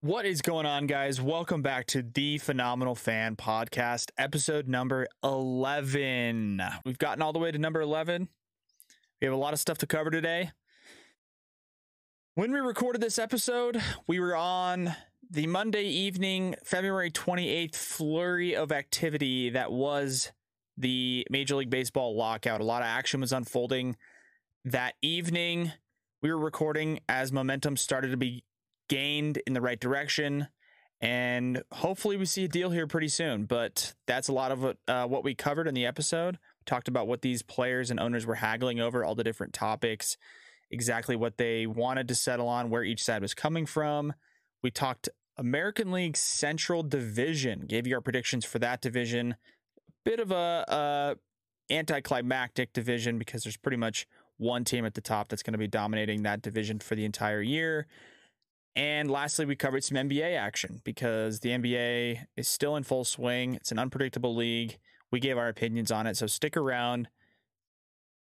What is going on, guys? Welcome back to the Phenomenal Fan Podcast, episode number 11. We've gotten all the way to number 11. We have a lot of stuff to cover today. When we recorded this episode, we were on the Monday evening, February 28th flurry of activity that was the Major League Baseball lockout. A lot of action was unfolding that evening. We were recording as momentum started to be gained in the right direction. And hopefully, we see a deal here pretty soon. But that's a lot of uh, what we covered in the episode. We talked about what these players and owners were haggling over, all the different topics, exactly what they wanted to settle on, where each side was coming from. We talked American League Central Division, gave you our predictions for that division. Bit of a, a anticlimactic division because there's pretty much one team at the top that's going to be dominating that division for the entire year. And lastly, we covered some NBA action because the NBA is still in full swing. It's an unpredictable league. We gave our opinions on it. So stick around.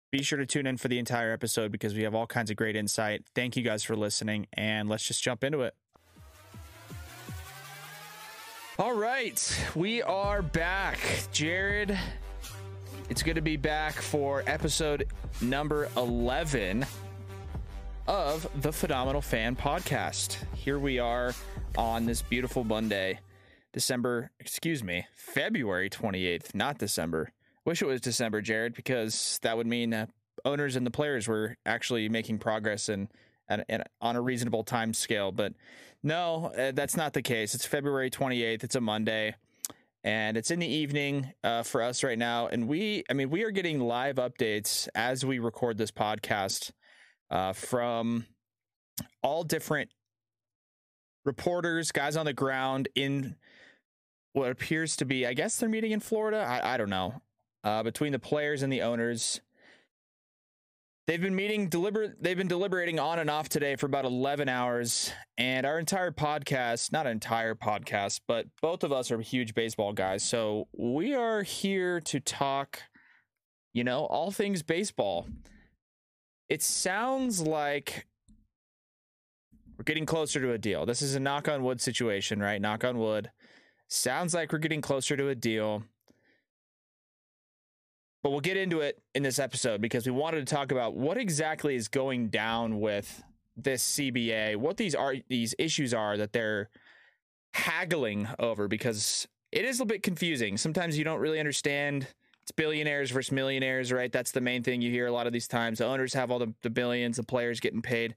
Be sure to tune in for the entire episode because we have all kinds of great insight. Thank you guys for listening, and let's just jump into it. All right, we are back. Jared, it's good to be back for episode number 11 of the Phenomenal Fan Podcast. Here we are on this beautiful Monday, December, excuse me, February 28th, not December. Wish it was December, Jared, because that would mean that owners and the players were actually making progress and, and on a reasonable time scale. But no, uh, that's not the case. It's February 28th. It's a Monday and it's in the evening uh, for us right now. And we, I mean, we are getting live updates as we record this podcast uh, from all different reporters, guys on the ground in what appears to be, I guess they're meeting in Florida. I, I don't know. Uh, between the players and the owners, they've been meeting deliberate. They've been deliberating on and off today for about eleven hours, and our entire podcast—not entire podcast, but both of us are huge baseball guys, so we are here to talk. You know, all things baseball it sounds like we're getting closer to a deal. This is a knock on wood situation, right? Knock on wood. Sounds like we're getting closer to a deal. But we'll get into it in this episode because we wanted to talk about what exactly is going down with this CBA, what these are these issues are that they're haggling over because it is a bit confusing. Sometimes you don't really understand it's billionaires versus millionaires, right? That's the main thing you hear a lot of these times. The owners have all the, the billions, the players getting paid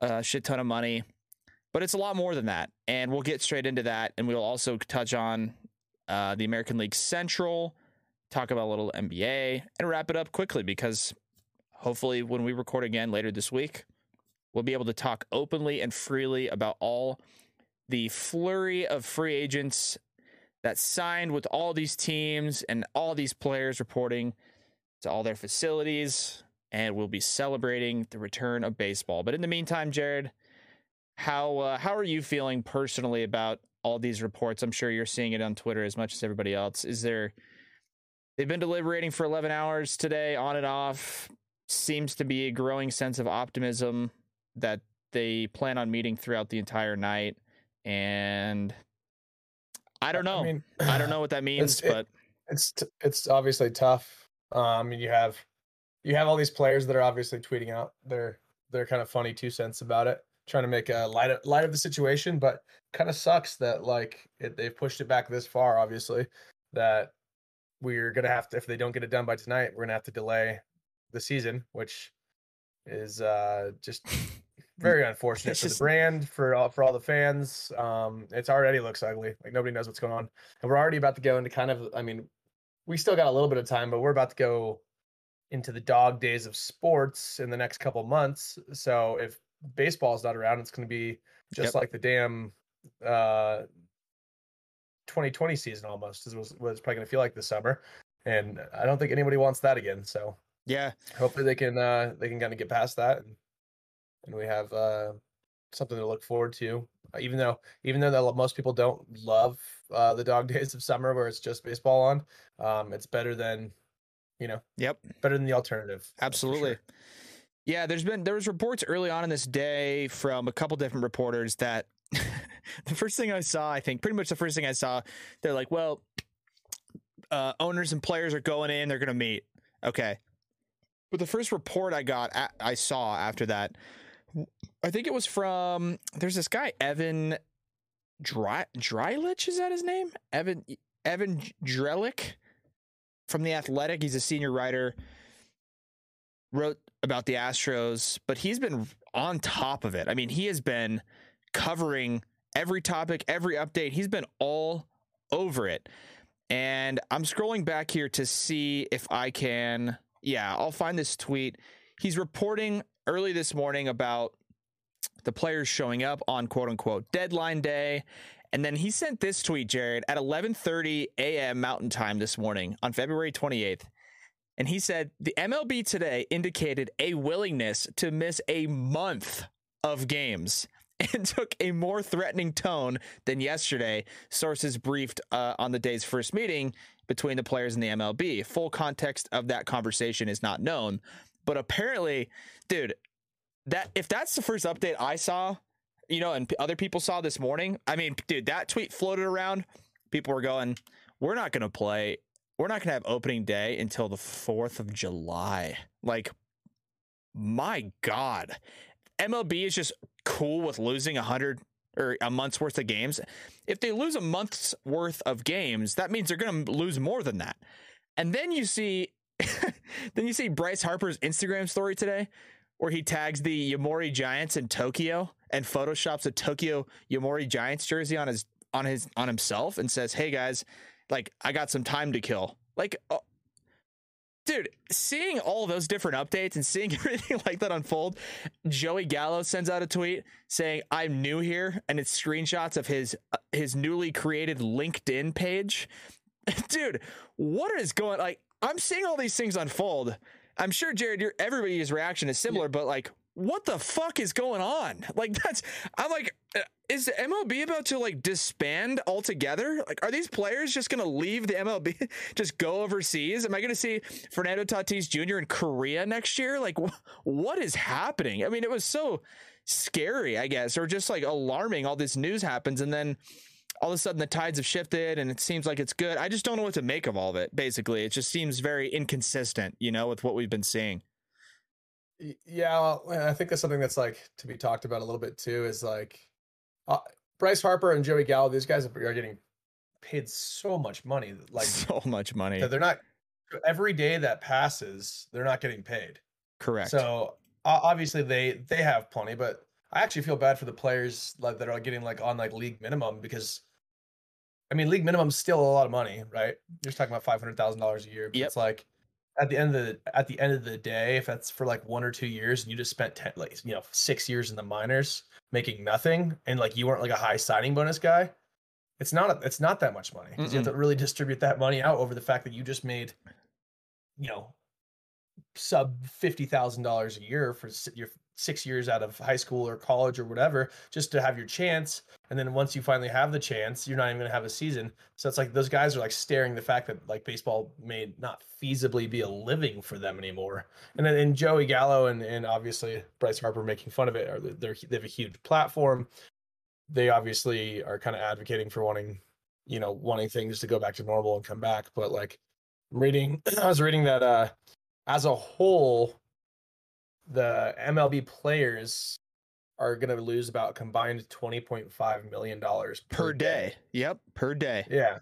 a shit ton of money. But it's a lot more than that. And we'll get straight into that. And we'll also touch on uh, the American League Central, talk about a little NBA, and wrap it up quickly because hopefully when we record again later this week, we'll be able to talk openly and freely about all the flurry of free agents that signed with all these teams and all these players reporting to all their facilities and we'll be celebrating the return of baseball. But in the meantime, Jared, how uh, how are you feeling personally about all these reports? I'm sure you're seeing it on Twitter as much as everybody else. Is there they've been deliberating for 11 hours today on and off. Seems to be a growing sense of optimism that they plan on meeting throughout the entire night and I don't know. I, mean, I don't know what that means, it's, but it, it's it's obviously tough. Um, you have you have all these players that are obviously tweeting out their their kind of funny two cents about it, trying to make a light of, light of the situation. But kind of sucks that like it, they've pushed it back this far. Obviously, that we're gonna have to if they don't get it done by tonight, we're gonna have to delay the season, which is uh just very unfortunate for just... the brand, for all for all the fans. Um, it's already looks ugly. Like nobody knows what's going on, and we're already about to go into kind of. I mean, we still got a little bit of time, but we're about to go into the dog days of sports in the next couple months. So if baseball's not around, it's going to be just yep. like the damn uh 2020 season almost is what it's probably going to feel like this summer. And I don't think anybody wants that again. So yeah, hopefully they can uh they can kind of get past that and and we have uh, something to look forward to. Uh, even though even though that most people don't love uh, the dog days of summer where it's just baseball on, um, it's better than you know. Yep. Better than the alternative. Absolutely. Sure. Yeah, there's been there was reports early on in this day from a couple different reporters that the first thing I saw, I think pretty much the first thing I saw, they're like, well, uh, owners and players are going in, they're going to meet. Okay. But the first report I got, I saw after that, I think it was from, there's this guy, Evan Dry, Drylich, is that his name? Evan, Evan Drellich from The Athletic. He's a senior writer, wrote about the Astros, but he's been on top of it. I mean, he has been covering every topic, every update. He's been all over it. And I'm scrolling back here to see if I can. Yeah, I'll find this tweet. He's reporting early this morning about the players showing up on quote unquote deadline day. And then he sent this tweet, Jared, at 11:30 a.m. Mountain Time this morning on February 28th. And he said the MLB today indicated a willingness to miss a month of games and took a more threatening tone than yesterday, sources briefed uh, on the day's first meeting between the players and the MLB. Full context of that conversation is not known, but apparently, dude, that if that's the first update I saw, you know, and other people saw this morning, I mean, dude, that tweet floated around. People were going, "We're not going to play. We're not going to have opening day until the 4th of July." Like my god. MLB is just cool with losing a hundred or a month's worth of games. If they lose a month's worth of games, that means they're going to lose more than that. And then you see, then you see Bryce Harper's Instagram story today, where he tags the Yomiuri Giants in Tokyo and photoshops a Tokyo Yomiuri Giants jersey on his on his on himself and says, "Hey guys, like I got some time to kill." Like, uh, dude, seeing all those different updates and seeing everything like that unfold, Joey Gallo sends out a tweet saying, "I'm new here," and it's screenshots of his uh, his newly created LinkedIn page. Dude, what is going like? I'm seeing all these things unfold. I'm sure Jared, your everybody's reaction is similar, yeah. but like, what the fuck is going on? Like that's I'm like uh, is the MLB about to like disband altogether? Like are these players just going to leave the MLB just go overseas? Am I going to see Fernando Tatis Jr. in Korea next year? Like wh- what is happening? I mean, it was so scary, I guess, or just like alarming all this news happens and then all of a sudden the tides have shifted and it seems like it's good. I just don't know what to make of all of it. Basically, it just seems very inconsistent, you know, with what we've been seeing. Yeah, well, I think that's something that's like to be talked about a little bit too. Is like uh, Bryce Harper and Joey Gallo; these guys are getting paid so much money, like so much money that they're not every day that passes, they're not getting paid. Correct. So uh, obviously they they have plenty, but I actually feel bad for the players like that are getting like on like league minimum because I mean league minimum is still a lot of money, right? You're just talking about five hundred thousand dollars a year. But yep. It's like at the end of the at the end of the day, if that's for like one or two years and you just spent ten like you know six years in the minors making nothing and like you weren't like a high signing bonus guy, it's not a, it's not that much money because you have to really distribute that money out over the fact that you just made you know sub fifty thousand dollars a year for your six years out of high school or college or whatever just to have your chance. And then once you finally have the chance you're not even going to have a season. So it's like those guys are like staring the fact that like baseball may not feasibly be a living for them anymore. And then and joey gallo and, and obviously bryce harper making fun of it Are they're they have a huge platform. They obviously are kind of advocating for wanting you know wanting things to go back to normal and come back. But like I'm reading i was reading that uh as a whole the MLB players are going to lose about combined twenty point five million dollars per, per day. day. Yep, per day. Yeah.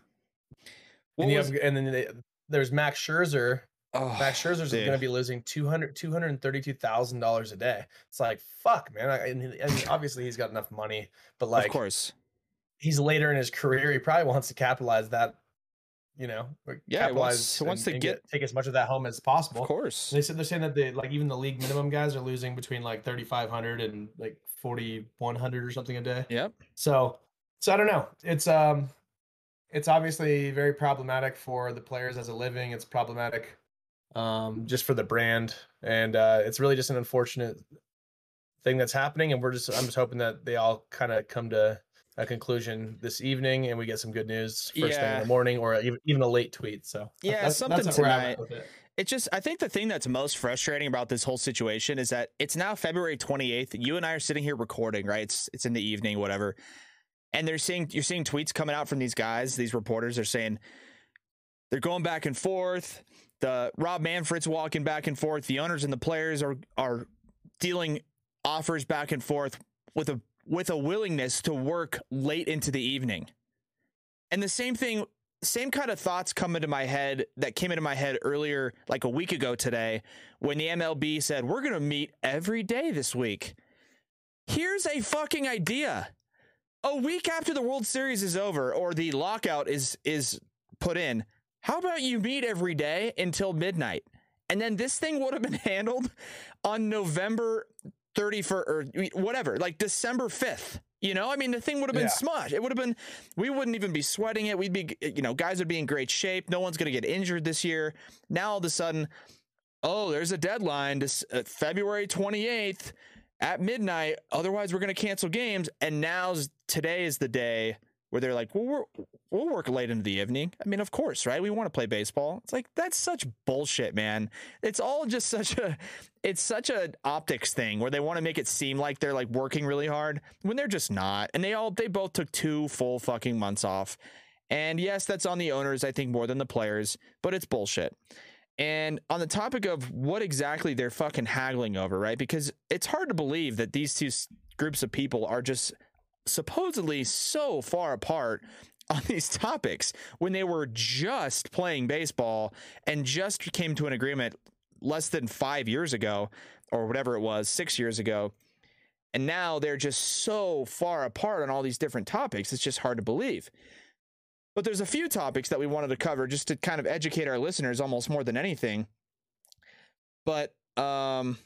and, was... have, and then they, there's Max Scherzer. Oh, Max Scherzer's going to be losing 200 232000 dollars a day. It's like fuck, man. I, and, and obviously he's got enough money, but like, of course, he's later in his career. He probably wants to capitalize that you know, yeah, capitalize he wants, he wants to get, get, take as much of that home as possible. Of course, they said they're saying that they like even the league minimum guys are losing between like thirty five hundred and like forty one hundred or something a day. Yep. So, so I don't know. It's um, it's obviously very problematic for the players as a living. It's problematic, um, just for the brand, and uh, it's really just an unfortunate thing that's happening. And we're just I'm just hoping that they all kind of come to a conclusion this evening and we get some good news first yeah. thing in the morning or even, a late tweet. So yeah, that's, something that's tonight. It. it just I think the thing that's most frustrating about this whole situation is that it's now February 28th. You and I are sitting here recording, right? It's it's in the evening, whatever. And they're seeing you're seeing tweets coming out from these guys, these reporters are saying they're going back and forth. The Rob Manfred's walking back and forth. The owners and the players are are dealing offers back and forth with a with a willingness to work late into the evening. And the same thing, same kind of thoughts come into my head that came into my head earlier, like a week ago today, when the MLB said, We're going to meet every day this week. Here's a fucking idea. A week after the World Series is over or the lockout is is put in, how about you meet every day until midnight? And then this thing would have been handled on November 31st or whatever, like December 5th. You know, I mean, the thing would have been yeah. smushed. It would have been, we wouldn't even be sweating it. We'd be, you know, guys would be in great shape. No one's going to get injured this year. Now all of a sudden, oh, there's a deadline, this uh, February 28th at midnight. Otherwise, we're going to cancel games. And now's today is the day where they're like, well, we will work late into the evening. I mean, of course, right? We want to play baseball. It's like that's such bullshit, man. It's all just such a, it's such a optics thing where they want to make it seem like they're like working really hard when they're just not. And they all, they both took two full fucking months off. And yes, that's on the owners, I think, more than the players, but it's bullshit. And on the topic of what exactly they're fucking haggling over, right? Because it's hard to believe that these two groups of people are just supposedly so far apart on these topics when they were just playing baseball and just came to an agreement less than five years ago or whatever it was, six years ago. And now they're just so far apart on all these different topics. It's just hard to believe. But there's a few topics that we wanted to cover just to kind of educate our listeners almost more than anything. But um,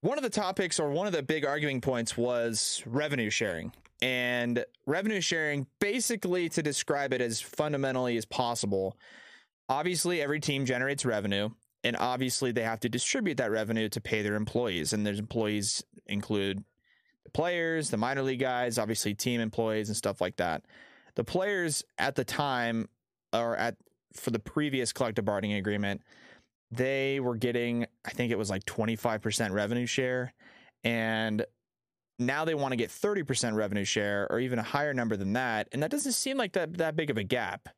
one of the topics or one of the big arguing points was revenue sharing. And revenue sharing, basically, to describe it as fundamentally as possible, obviously, every team generates revenue. And obviously, they have to distribute that revenue to pay their employees. And their employees include the players, the minor league guys, obviously, team employees, and stuff like that. The players at the time, or at for the previous collective bargaining agreement, they were getting, I think it was like 25% revenue share. And now they want to get 30% revenue share or even a higher number than that. And that doesn't seem like that, that big of a gap.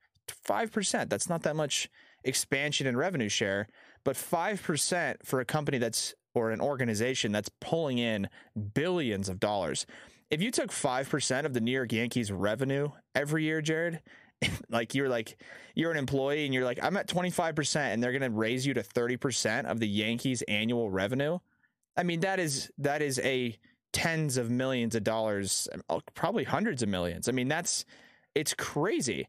5%, that's not that much expansion in revenue share, but 5% for a company that's or an organization that's pulling in billions of dollars. If you took 5% of the New York Yankees revenue every year, Jared, like you're like you're an employee and you're like I'm at 25% and they're going to raise you to 30% of the Yankees annual revenue. I mean that is that is a tens of millions of dollars, uh, probably hundreds of millions. I mean that's it's crazy.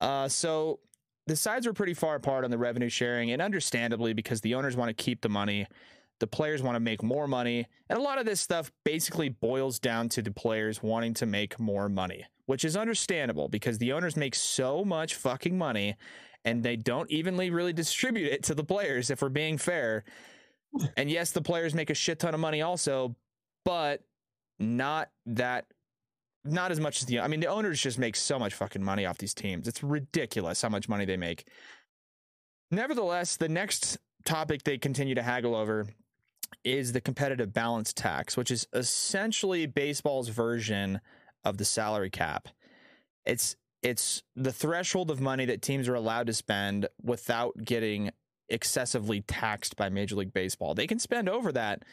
Uh, so the sides were pretty far apart on the revenue sharing and understandably because the owners want to keep the money the players want to make more money. And a lot of this stuff basically boils down to the players wanting to make more money which is understandable because the owners make so much fucking money and they don't evenly really distribute it to the players if we're being fair. And yes, the players make a shit ton of money also, but not that not as much as the I mean the owners just make so much fucking money off these teams. It's ridiculous how much money they make. Nevertheless, the next topic they continue to haggle over is the competitive balance tax, which is essentially baseball's version of the salary cap. It's it's the threshold of money that teams are allowed to spend without getting excessively taxed by Major League Baseball. They can spend over that,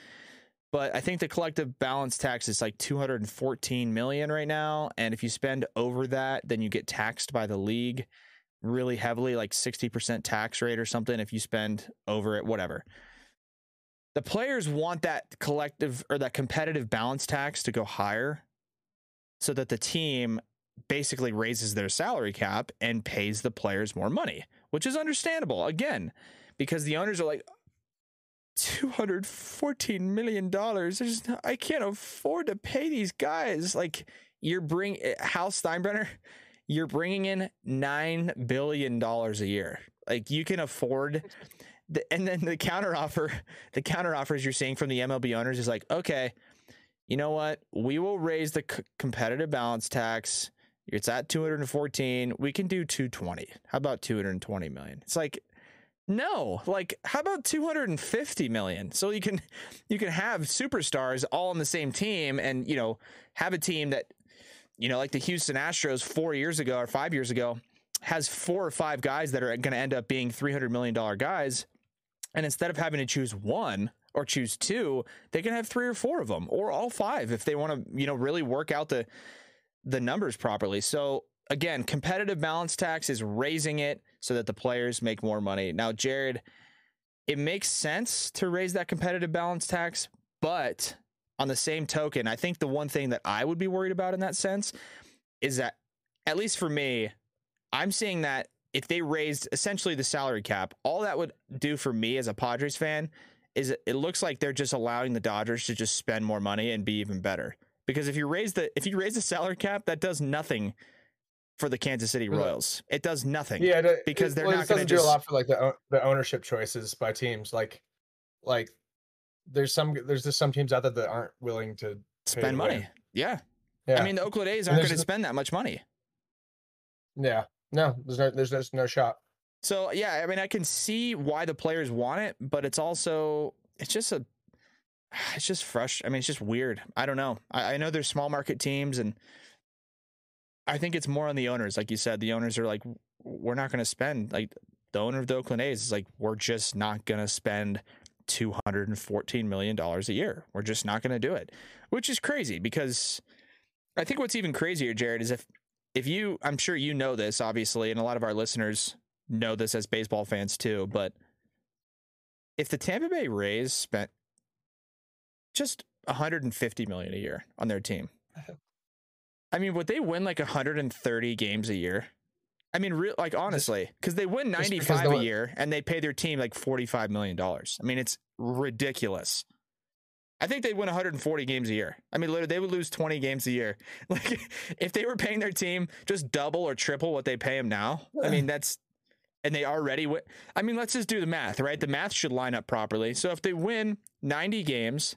but I think the collective balance tax is like 214 million right now, and if you spend over that, then you get taxed by the league really heavily like 60% tax rate or something if you spend over it whatever. The players want that collective or that competitive balance tax to go higher so that the team basically raises their salary cap and pays the players more money, which is understandable. Again, because the owners are like, $214 million. There's, I can't afford to pay these guys. Like, you're bring Hal Steinbrenner, you're bringing in $9 billion a year. Like, you can afford. The, and then the counter offer, the counter offers you're seeing from the MLB owners is like, okay, you know what? We will raise the c- competitive balance tax. It's at 214. We can do 220. How about 220 million? It's like no, like how about 250 million? So you can you can have superstars all on the same team and, you know, have a team that you know, like the Houston Astros four years ago or five years ago has four or five guys that are going to end up being $300 million guys. And instead of having to choose one or choose two, they can have three or four of them or all five if they want to, you know, really work out the, the numbers properly. So again, competitive balance tax is raising it so that the players make more money. Now, Jared, it makes sense to raise that competitive balance tax, but on the same token, I think the one thing that I would be worried about in that sense is that, at least for me, I'm seeing that if they raised essentially the salary cap, all that would do for me as a Padres fan is it looks like they're just allowing the Dodgers to just spend more money and be even better. Because if you raise the if you raise the salary cap, that does nothing for the Kansas City Royals. It does nothing. Yeah, because it, they're well, not going to doesn't just do a lot for like the the ownership choices by teams. Like, like there's some there's just some teams out there that aren't willing to spend money. Yeah. Yeah. I mean, the Oakland A's aren't going to spend that much money. yeah, no, there's no there's there's no shot. So yeah, I mean, I can see why the players want it, but it's also it's just a it's just fresh. I mean, it's just weird. I don't know. I, I know there's small market teams, and I think it's more on the owners. Like you said, the owners are like, we're not going to spend. Like the owner of the Oakland A's is like, we're just not going to spend two hundred and fourteen million dollars a year. We're just not going to do it, which is crazy because I think what's even crazier, Jared, is if if you, I'm sure you know this, obviously, and a lot of our listeners know this as baseball fans too, but if the Tampa Bay Rays spent just 150 million a year on their team, I mean, would they win like 130 games a year? I mean, real like honestly, because they win 95 a year and they pay their team like 45 million dollars. I mean, it's ridiculous. I think they'd win 140 games a year. I mean, literally, they would lose 20 games a year. Like, if they were paying their team just double or triple what they pay them now, I mean, that's and they already win. I mean, let's just do the math, right? The math should line up properly. So if they win 90 games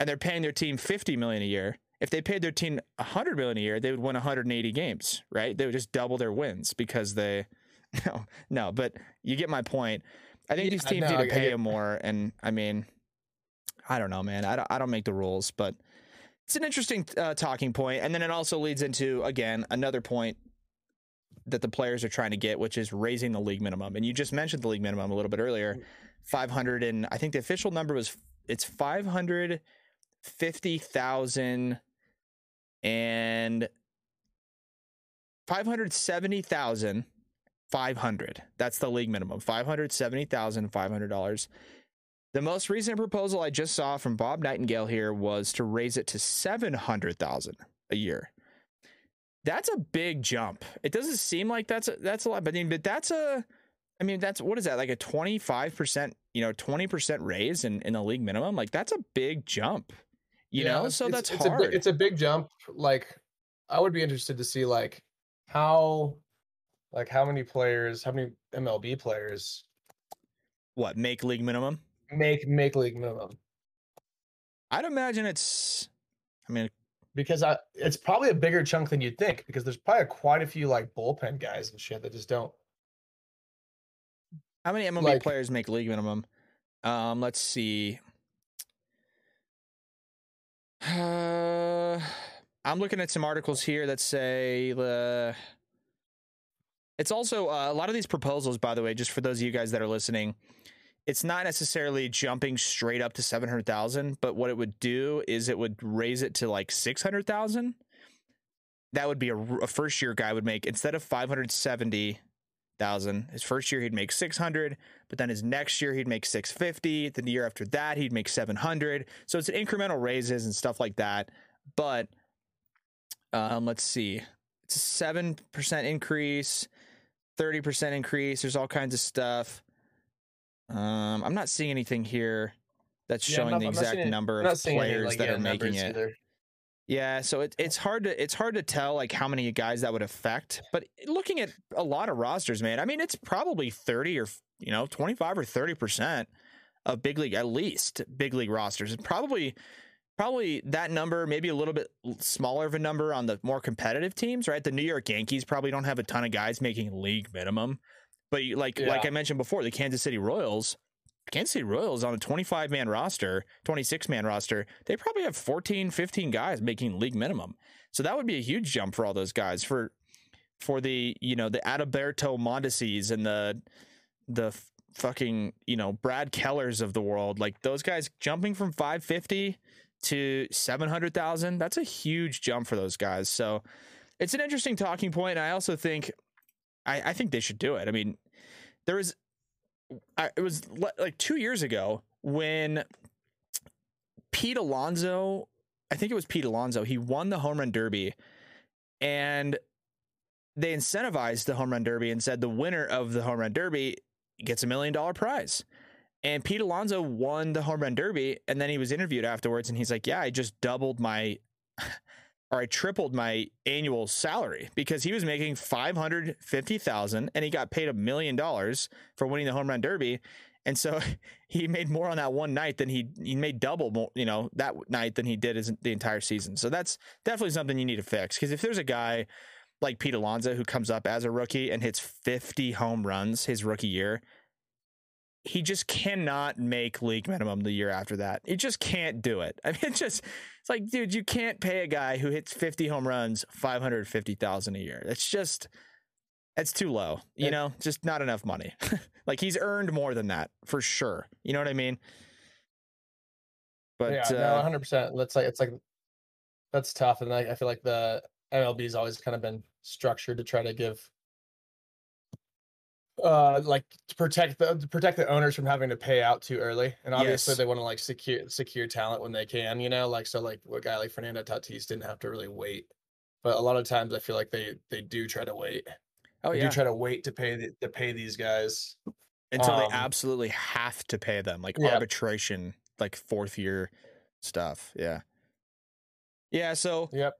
and they're paying their team 50 million a year, if they paid their team 100 million a year, they would win 180 games, right? They would just double their wins because they no, no, but you get my point. I think Yeah, these teams no, need to pay them more and I mean, I don't know, man. I don't, I don't make the rules, but it's an interesting uh, talking point. And then it also leads into, again, another point that the players are trying to get, which is raising the league minimum. And you just mentioned the league minimum a little bit earlier mm. 500. And I think the official number was it's 550,000 and 570,500. That's the league minimum. $570,500. The most recent proposal I just saw from Bob Nightingale here was to raise it to 700,000 a year. That's a big jump. It doesn't seem like that's a, that's a lot, but I mean, but that's a I mean, that's what is that? Like a 25%, you know, 20% raise in in the league minimum? Like that's a big jump. You Yeah, know, so that's it's hard. A, it's a big jump. Like, I would be interested to see like how, like how many players, how many MLB players what, make league minimum? make make league minimum I'd imagine it's I mean, because I it's probably a bigger chunk than you'd think because there's probably quite a few like bullpen guys and shit that just don't. How many MLB Like- players make league minimum? Um, let's see. Uh, I'm looking at some articles here that say the. It's also uh, a lot of these proposals, by the way, just for those of you guys that are listening. It's not necessarily jumping straight up to seven hundred thousand, but what it would do is it would raise it to like six hundred thousand. That would be a, a first year guy would make instead of five hundred seventy thousand. His first year he'd make six hundred, but then his next year he'd make six fifty. Then the year after that he'd make seven hundred. So it's an incremental raises and stuff like that. But um, let's see, it's a seven percent increase, thirty percent increase. There's all kinds of stuff. Um, I'm not seeing anything here that's Yeah, showing the not- not exact seeing- number of players like, that yeah, are making it. either. Yeah, so it, it's hard to it's hard to tell like how many guys that would affect. But looking at a lot of rosters, man, I mean it's probably thirty or you know twenty five or thirty percent of big league at least big league rosters. And probably probably that number maybe a little bit smaller of a number on the more competitive teams, right? The New York Yankees probably don't have a ton of guys making league minimum, but you, like like I mentioned before, the Kansas City Royals Kansas City Royals on a 25 man roster, 26 man roster, they probably have 14, 15 guys making league minimum. So that would be a huge jump for all those guys for for the, you know, the Adalberto Mondesi's and the the fucking, you know, Brad Kellers of the world. Like those guys jumping from 550 to 700,000, that's a huge jump for those guys. So it's an interesting talking point. I also think I, I think they should do it. I mean, there was I, it was like two years ago when Pete Alonso, I think it was Pete Alonso, he won the home run derby and they incentivized the home run derby and said the winner of the home run derby gets a million dollar prize. And Pete Alonso won the home run derby and then he was interviewed afterwards and he's like, "Yeah, I just doubled my or I tripled my annual salary because he was making 550,000 and he got paid a million dollars for winning the home run derby. And so he made more on that one night than he he made double more, you know, that night than he did the entire season. So that's definitely something you need to fix because if there's a guy like Pete Alonso who comes up as a rookie and hits 50 home runs his rookie year, he just cannot make league minimum the year after that. He just can't do it. I mean, it's just it's like, dude, you can't pay a guy who hits 50 home runs 550,000 a year. It's just it's too low. You know, just not enough money. like he's earned more than that for sure. You know what I mean? But yeah, uh, no, 100%. That's like it's like that's tough and I, I feel like the MLB's always kind of been structured to try to give uh like to protect the to protect the owners from having to pay out too early and obviously yes. they want to like secure secure talent when they can you know like so like a guy like fernando tatis didn't have to really wait but a lot of times i feel like they they do try to wait oh they yeah do try to wait to pay the, to pay these guys until um, they absolutely have to pay them like yeah. arbitration like fourth year stuff yeah yeah so yep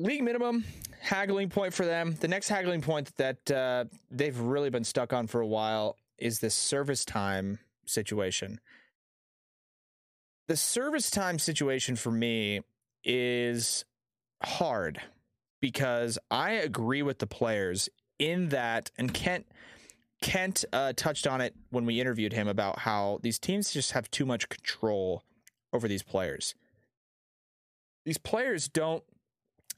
league minimum haggling point for them. The next haggling point that uh, they've really been stuck on for a while is this service time situation. The service time situation for me is hard because I agree with the players in that, and Kent Kent uh, touched on it when we interviewed him about how these teams just have too much control over these players. These players don't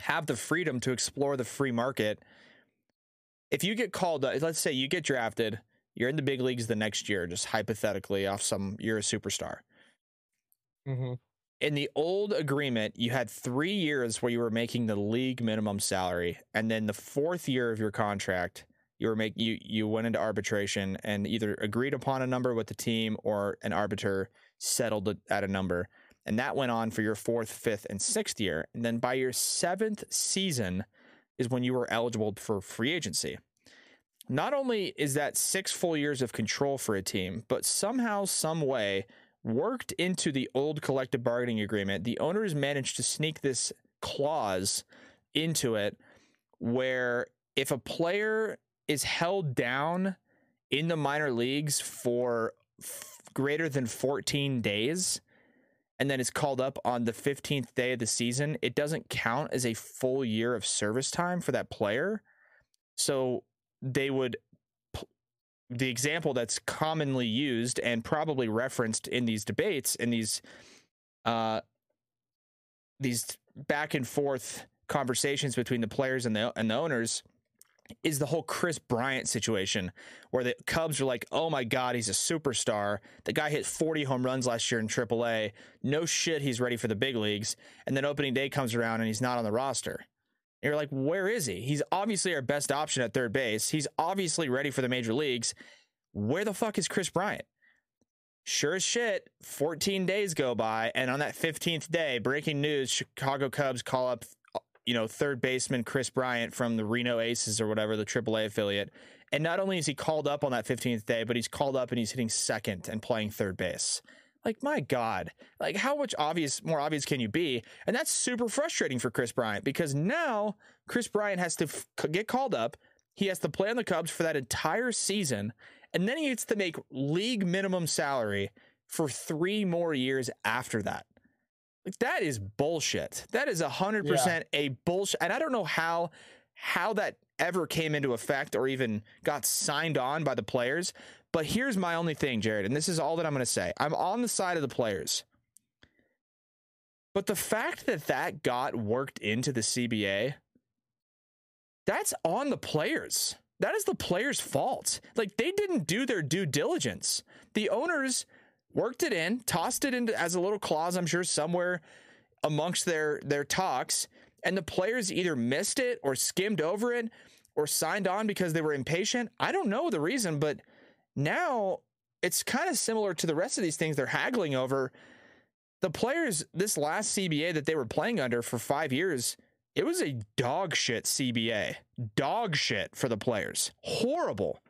have the freedom to explore the free market. If you get called, let's say you get drafted, you're in the big leagues the next year, just hypothetically, off some, you're a superstar. Mm-hmm. In the old agreement, you had three years where you were making the league minimum salary, and then the fourth year of your contract, you were make you you went into arbitration and either agreed upon a number with the team or an arbiter settled at a number. And that went on for your fourth, fifth, and sixth year. And then by your seventh season is when you were eligible for free agency. Not only is that six full years of control for a team, but somehow, some way, worked into the old collective bargaining agreement, the owners managed to sneak this clause into it where if a player is held down in the minor leagues for f- greater than 14 days, and then is called up on the 15th day of the season, it doesn't count as a full year of service time for that player. So they would the example that's commonly used and probably referenced in these debates in these uh these back and forth conversations between the players and the and the owners is the whole Kris Bryant situation where the Cubs are like, oh my God, he's a superstar. The guy hit 40 home runs last year in AAA. No shit, he's ready for the big leagues. And then opening day comes around and he's not on the roster. And you're like, where is he? He's obviously our best option at third base. He's obviously ready for the major leagues. Where the fuck is Kris Bryant? Sure as shit, 14 days go by, and on that 15th day, breaking news Chicago Cubs call up you know, third baseman Kris Bryant from the Reno Aces or whatever, the AAA affiliate. And not only is he called up on that 15th day, but he's called up and he's hitting second and playing third base. Like, my God, like, how much obvious, more obvious can you be? And that's super frustrating for Kris Bryant because now Kris Bryant has to f- get called up. He has to play on the Cubs for that entire season. And then he gets to make league minimum salary for three more years after that. Like that is bullshit. That is a hundred percent a bullshit. And I don't know how how that ever came into effect or even got signed on by the players. But here's my only thing, Jared, and this is all that I'm going to say. I'm on the side of the players. But the fact that that got worked into the CBA, that's on the players. That is the players' fault. Like they didn't do their due diligence. The owners worked it in, tossed it into as a little clause, I'm sure somewhere amongst their their talks, and the players either missed it or skimmed over it or signed on because they were impatient. I don't know the reason, but now it's kind of similar to the rest of these things they're haggling over. The players this last CBA that they were playing under for 5 years, it was a dog shit CBA. Dog shit for the players. Horrible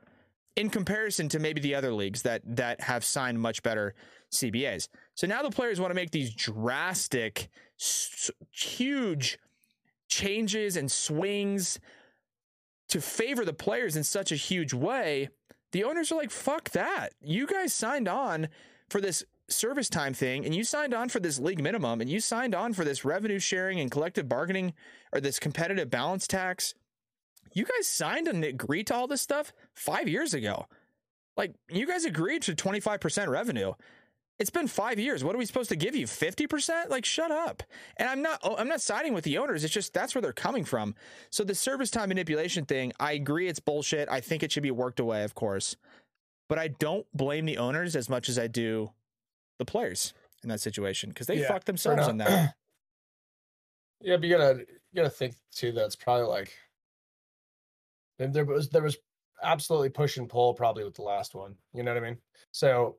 in comparison to maybe the other leagues that that have signed much better CBAs. So now the players want to make these drastic, huge changes and swings to favor the players in such a huge way. The owners are like, fuck that. You guys signed on for this service time thing and you signed on for this league minimum and you signed on for this revenue sharing and collective bargaining or this competitive balance tax you guys signed and agreed to all this stuff five years ago. Like you guys agreed to 25% revenue. It's been five years. What are we supposed to give you? 50%? Like shut up. And I'm not oh, I'm not siding with the owners. It's just that's where they're coming from. So the service time manipulation thing, I agree it's bullshit. I think it should be worked away, of course. But I don't blame the owners as much as I do the players in that situation because they Yeah, fucked themselves on that. Yeah, but you gotta you gotta think too that it's probably like there was there was absolutely push and pull probably with the last one. You know what I mean? So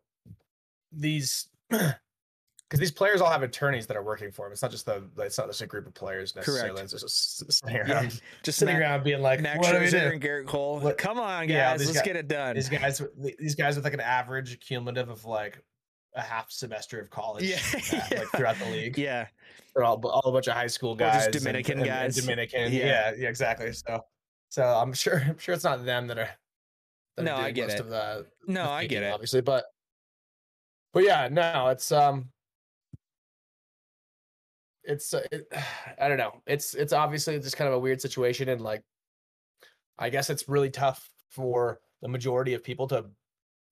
these because these players all have attorneys that are working for them. It's not just the it's not just a group of players necessarily. Correct. It's just sitting Yeah. around, Just sitting Matt, around being like, Max "What do we Scherzer do?" and Gerrit Cole. What- Come on, Yeah, guys, these let's guy- get it done. These guys, these guys with like an average cumulative of like a half semester of college, Yeah, yeah. like throughout the league. Yeah. They're all all a bunch of high school guys, and- Dominican and, and guys. Dominican. Yeah. Yeah. yeah, exactly. So, so I'm sure, I'm sure it's not them that are. that are No, I get most it. Of the, No, the I get it. Obviously, but, but yeah, no, it's um, it's uh, it, I don't know. It's it's obviously just kind of a weird situation, and like, I guess it's really tough for the majority of people to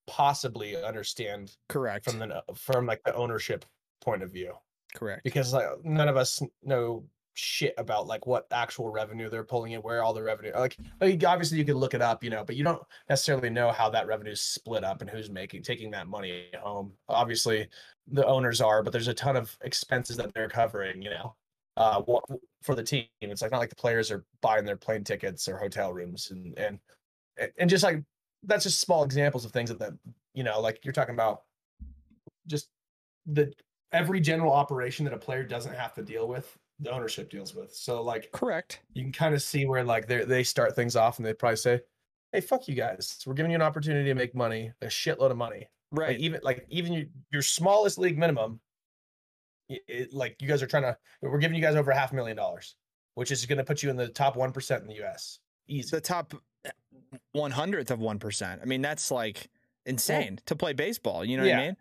possibly understand Correct. from the from like the ownership point of view Correct. because like none of us know shit about like what actual revenue they're pulling in, where all the revenue like, like obviously you can look it up, you know, but you don't necessarily know how that revenue is split up and who's making taking that money home. Obviously the owners are, but there's a ton of expenses that they're covering, you know. Uh for the team. It's like not like the players are buying their plane tickets or hotel rooms and and and just like that's just small examples of things that the you know, like you're talking about just the every general operation that a player doesn't have to deal with, the ownership deals with. So like Correct. you can kind of see where like they they start things off and they probably say, "Hey, fuck you guys. We're giving you an opportunity to make money, a shitload of money. Like Right. even like even your, your smallest league minimum, i- it, like you guys are trying to. We're giving you guys over half a million dollars, which is going to put you in the top one percent in the U.S. Easy. the top one hundredth of one percent. I mean, that's like insane to play baseball. You know what I mean?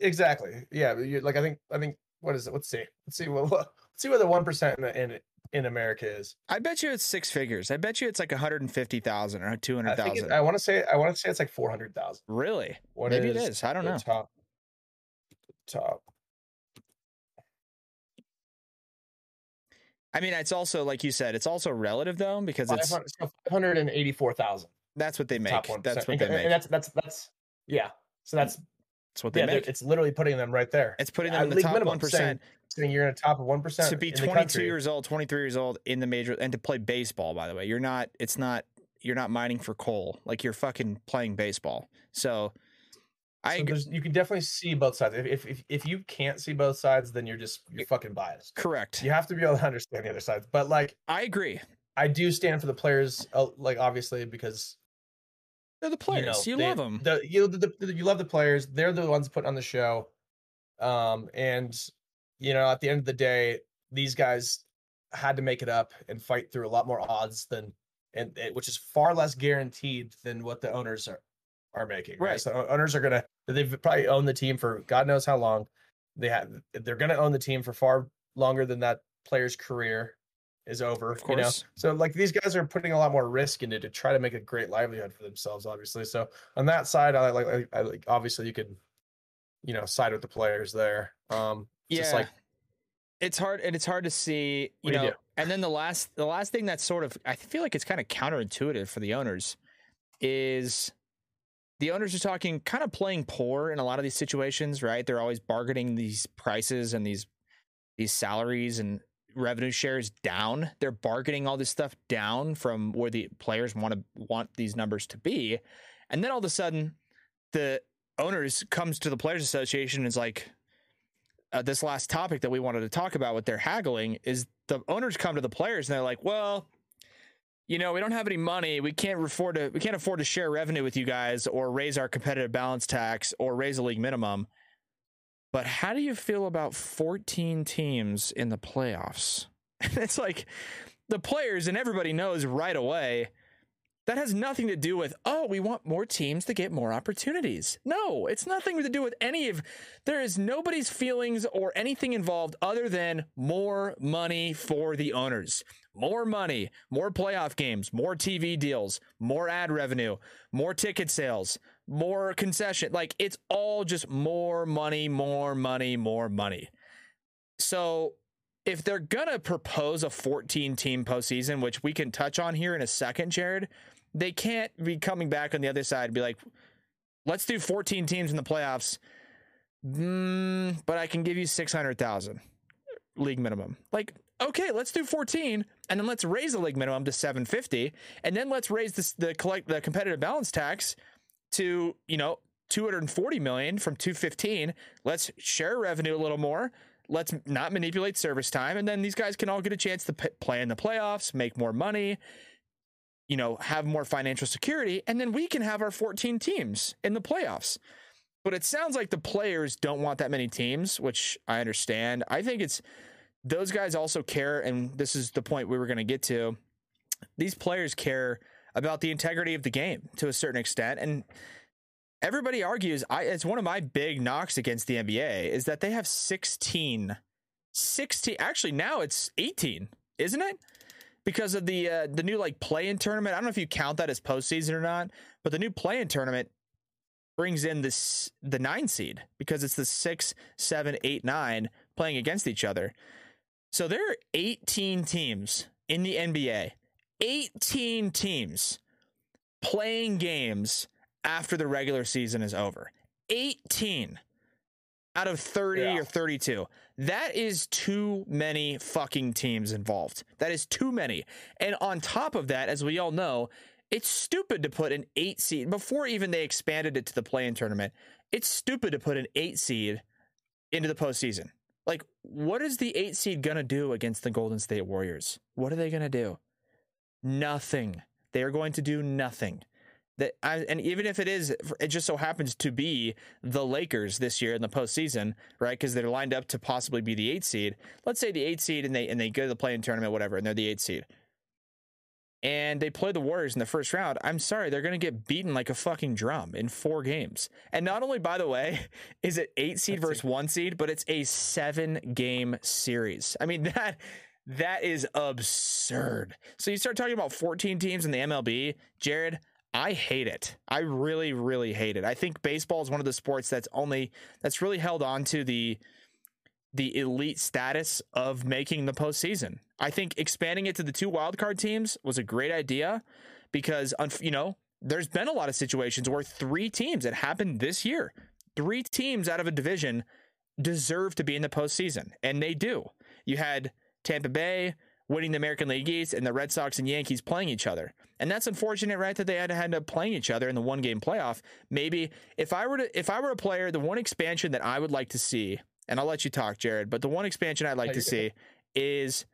Exactly. Yeah. like I think I think what is it? Let's see. Let's see what, what see what the one percent in, in in America is. I bet you it's six figures. I bet you it's like one hundred and fifty thousand or two hundred thousand. I hundred thousand. I want to say I want to say it's like four hundred thousand. Really? What Maybe it is is. I don't know. Top. Top. I mean, it's also like you said, it's also relative though because it's 500 so 584,000. that's what they make. That's what and, they and make. that's that's that's yeah. So that's That's what they yeah. make. It's literally putting them right there. It's putting them in the top one percent saying you're in the top of one percent to be 22 years old, 23 years old in the major and to play baseball. By the way, you're not. It's not. You're not mining for coal. Like you're fucking playing baseball. So, I So you can definitely see both sides. If, if if if you can't see both sides, then you're just you're fucking biased. correct. You have to be able to understand the other sides. But like, I agree. I do stand for the players, uh, like obviously because They're the players. You, know, they- love them. The, you the, the, you love the players. They're the ones putting on the show. Um, and you know, at the end of the day, these guys had to make it up and fight through a lot more odds than, and it, which is far less guaranteed than what the owners are are making. Right. Right. So owners are gonna they've probably owned the team for God knows how long. They have they're gonna own the team for far longer than that player's career. Is over. Of course. You know? So like these guys are putting a lot more risk into to try to make a great livelihood for themselves, obviously. So on that side, I like like I like obviously you could, you know, side with the players there. Um yeah. just like it's hard and it's hard to see, you do you know. And then the last the last thing that's sort of I feel like it's kind of counterintuitive for the owners is the owners are talking kind of playing poor in a lot of these situations, right? They're always bargaining these prices and these these salaries and revenue shares down. They're bargaining all this stuff down from where the players want to want these numbers to be. And then all of a sudden the owners comes to the players association and is like uh, this last topic that we wanted to talk about with their haggling is the owners come to the players and they're like, "Well, you know, we don't have any money. We can't afford to we can't afford to share revenue with you guys or raise our competitive balance tax or raise the league minimum." But how do you feel about 14 teams in the playoffs? And it's like the players and everybody knows right away that has nothing to do with, oh, we want more teams to get more opportunities. No, it's nothing to do with any of there is nobody's feelings or anything involved other than more money for the owners. More money, more playoff games, more TV deals, more ad revenue, more ticket sales, more concession. Like it's all just more money, more money, more money. So if they're gonna propose a 14 team postseason, which we can touch on here in a second, Jared, they can't be coming back on the other side and be like, let's do 14 teams in the playoffs. Mm, but I can give you 600,000 league minimum. Like, okay, let's do 14 and then let's raise the league minimum to 750 and then let's raise this, the collect the competitive balance tax to, you know, 240 million from 215. Let's share revenue a little more. Let's not manipulate service time and then these guys can all get a chance to p- play in the playoffs, make more money, you know, have more financial security and then we can have our 14 teams in the playoffs. But it sounds like the players don't want that many teams, which I understand. I think it's those guys also care, and this is the point we were going to get to. These players care about the integrity of the game to a certain extent, and everybody argues. I it's one of my big knocks against the NBA is that they have 16, 16. Actually, now it's 18, isn't it? Because of the uh, the new like play in tournament. I don't know if you count that as postseason or not, but the new play in tournament brings in this the nine seed because it's the six, seven, eight, nine playing against each other. So there are 18 teams in the NBA, 18 teams playing games after the regular season is over. 18 out of 30 Yeah. or 32. That is too many fucking teams involved. That is too many. And on top of that, as we all know, it's stupid to put an eight seed before even they expanded it to the play in tournament. It's stupid to put an eight seed into the postseason. Like, what is the eight seed gonna do against the Golden State Warriors? What are they gonna do? Nothing. They are going to do nothing. That I, and even if it is, it just so happens to be the Lakers this year in the postseason, right? Because they're lined up to possibly be the eight seed. Let's say the eight seed, and they and they go to the play-in tournament, whatever, and they're the eight seed and they play the Warriors in the first round, I'm sorry, they're going to get beaten like a fucking drum in four games. And not only, by the way, is it eight seed That's versus one seed, but it's a seven game series. I mean, that. That is absurd. So you start talking about 14 teams in the MLB, Jared, I hate it. I really, really hate it. I think baseball is one of the sports that's only that's really held on to the the elite status of making the postseason. I think expanding it to the two wildcard teams was a great idea because, you know, there's been a lot of situations where three teams, it happened this year, three teams out of a division deserve to be in the postseason, and they do. You had Tampa Bay winning the American League East and the Red Sox and Yankees playing each other. And that's unfortunate, right? That they had to end up playing each other in the one game playoff. Maybe if I were to if I were a player, the one expansion that I would like to see, and I'll let you talk, Jared, but the one expansion I'd like to see is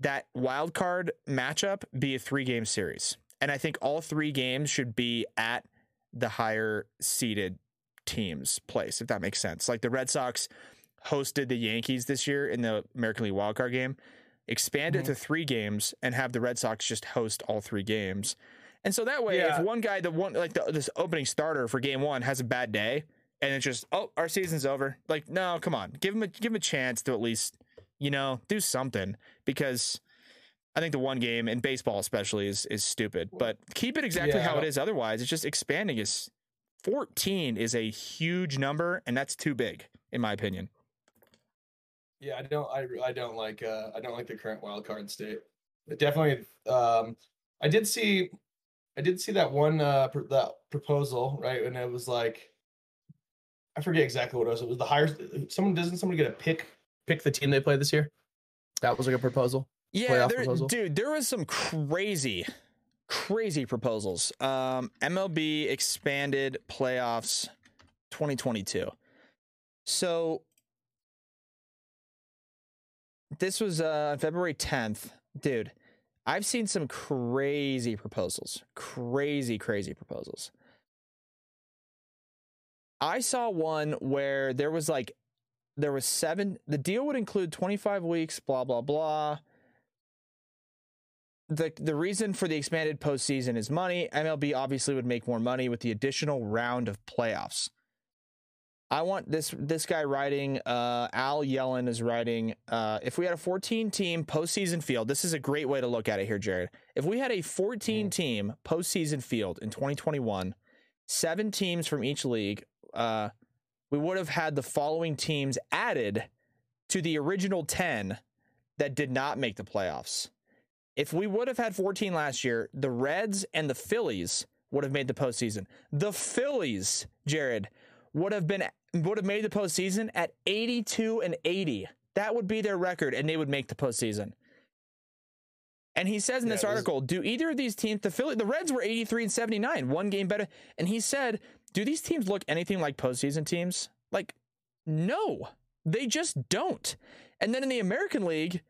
that wild card matchup be a three game series. And I think all three games should be at the higher seeded team's place, if that makes sense. Like the Red Sox hosted the Yankees this year in the American League wildcard game. Expand it Mhm. to three games and have the Red Sox just host all three games. And so that way, Yeah. if one guy, the one like the, this opening starter for game one has a bad day, and it's just oh our season's over. Like no, come on, give him a give him a chance to at least you know do something because I think the one game in baseball especially is is stupid. But keep it exactly Yeah, how it is. Otherwise, it's just expanding. Is 14 is a huge number, and that's too big, in my opinion. Yeah, I don't. I I don't like. Uh, I don't like the current wild card state. It definitely. Um, I did see. I did see that one. Uh, pr- that proposal right, and it was like. I forget exactly what it was. It was the higher. Someone doesn't someone get a pick pick the team they play this year. That was like a proposal. Yeah, there, proposal? dude, there was some crazy, crazy proposals. Um, MLB expanded playoffs 2022. So this was uh February 10th, dude. I've seen some crazy proposals, crazy, crazy proposals. I saw one where there was like, there was seven. The deal would include 25 weeks, blah blah blah the the reason for the expanded postseason is money. MLB obviously would make more money with the additional round of playoffs. I want this this guy writing. Uh, Al Yellon is writing. Uh, if we had a 14 team postseason field, this is a great way to look at it here, Jared. If we had a 14 team postseason field in 2021, seven teams from each league, uh, we would have had the following teams added to the original 10 that did not make the playoffs. If we would have had 14 last year, the Reds and the Phillies would have made the postseason. The Phillies, Jared, would have been would have made the postseason at 82 and 80. That would be their record, and they would make the postseason. And he says in Yeah, this was- article, do either of these teams, the Philly, the Reds were 83 and 79, one game better. And he said, do these teams look anything like postseason teams? Like, no, they just don't. And then in the American League,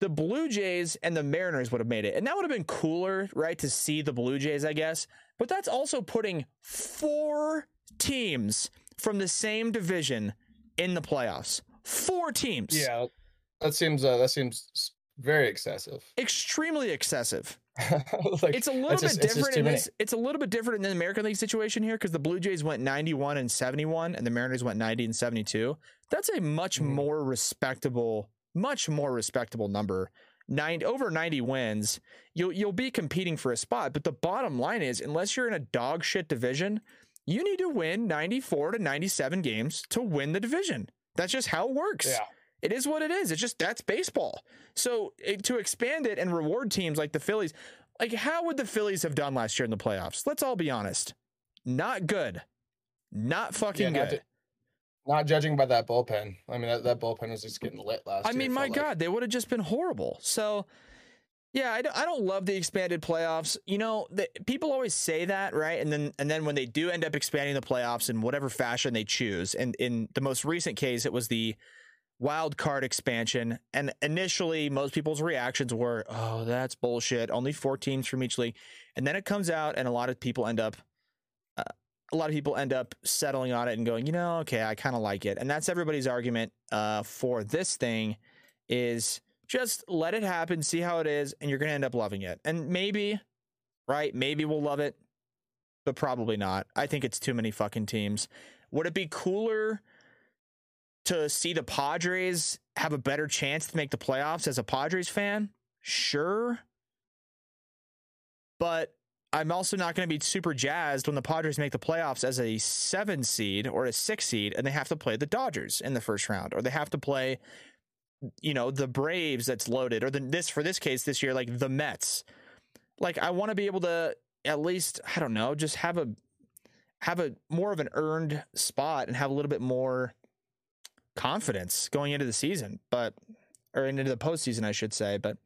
the Blue Jays and the Mariners would have made it. And that would have been cooler, right, to see the Blue Jays, I guess. But that's also putting four teams from the same division in the playoffs. Four teams. Yeah, that seems. Uh, that seems very excessive. Extremely excessive. like, It's a little bit just- different too in many. this. It's a little bit different in the American League situation here because the Blue Jays went 91 and 71, and the Mariners went 90 and 72. That's a much Mhm. more respectable, much more respectable number. Nine over 90 wins. You'll you'll be competing for a spot, but the bottom line is, unless you're in a dog shit division, you need to win 94 to 97 games to win the division. That's just how it works. Yeah. It is what it is. It's just that's baseball. So it, to expand it and reward teams like the Phillies, like how would the Phillies have done last year in the playoffs? Let's all be honest. Not good. Not fucking Yeah, not good. to- Not judging by that bullpen. I mean, that, that bullpen was just getting lit last I year. mean, my felt like. God, they would have just been horrible. So, yeah, I don't, I don't love the expanded playoffs. You know, the, people always say that, right? And then and then when they do end up expanding the playoffs in whatever fashion they choose, and in the most recent case, it was the wild card expansion. And initially, most people's reactions were, "Oh, that's bullshit. Only four teams from each league." And then it comes out, and a lot of people end up uh, a lot of people end up settling on it and going, you know, okay, I kind of like it. And that's everybody's argument uh, for this thing is just let it happen, see how it is, and you're going to end up loving it. And maybe, right? Maybe we'll love it, but probably not. I think it's too many fucking teams. Would it be cooler to see the Padres have a better chance to make the playoffs as a Padres fan? Sure. But I'm also not going to be super jazzed when the Padres make the playoffs as a seven seed or a six seed and they have to play the Dodgers in the first round or they have to play, you know, the Braves that's loaded or the, this, for this case this year, like the Mets. Like, I want to be able to at least, I don't know, just have a, have a more of an earned spot and have a little bit more confidence going into the season, but, or into the postseason, I should say. But,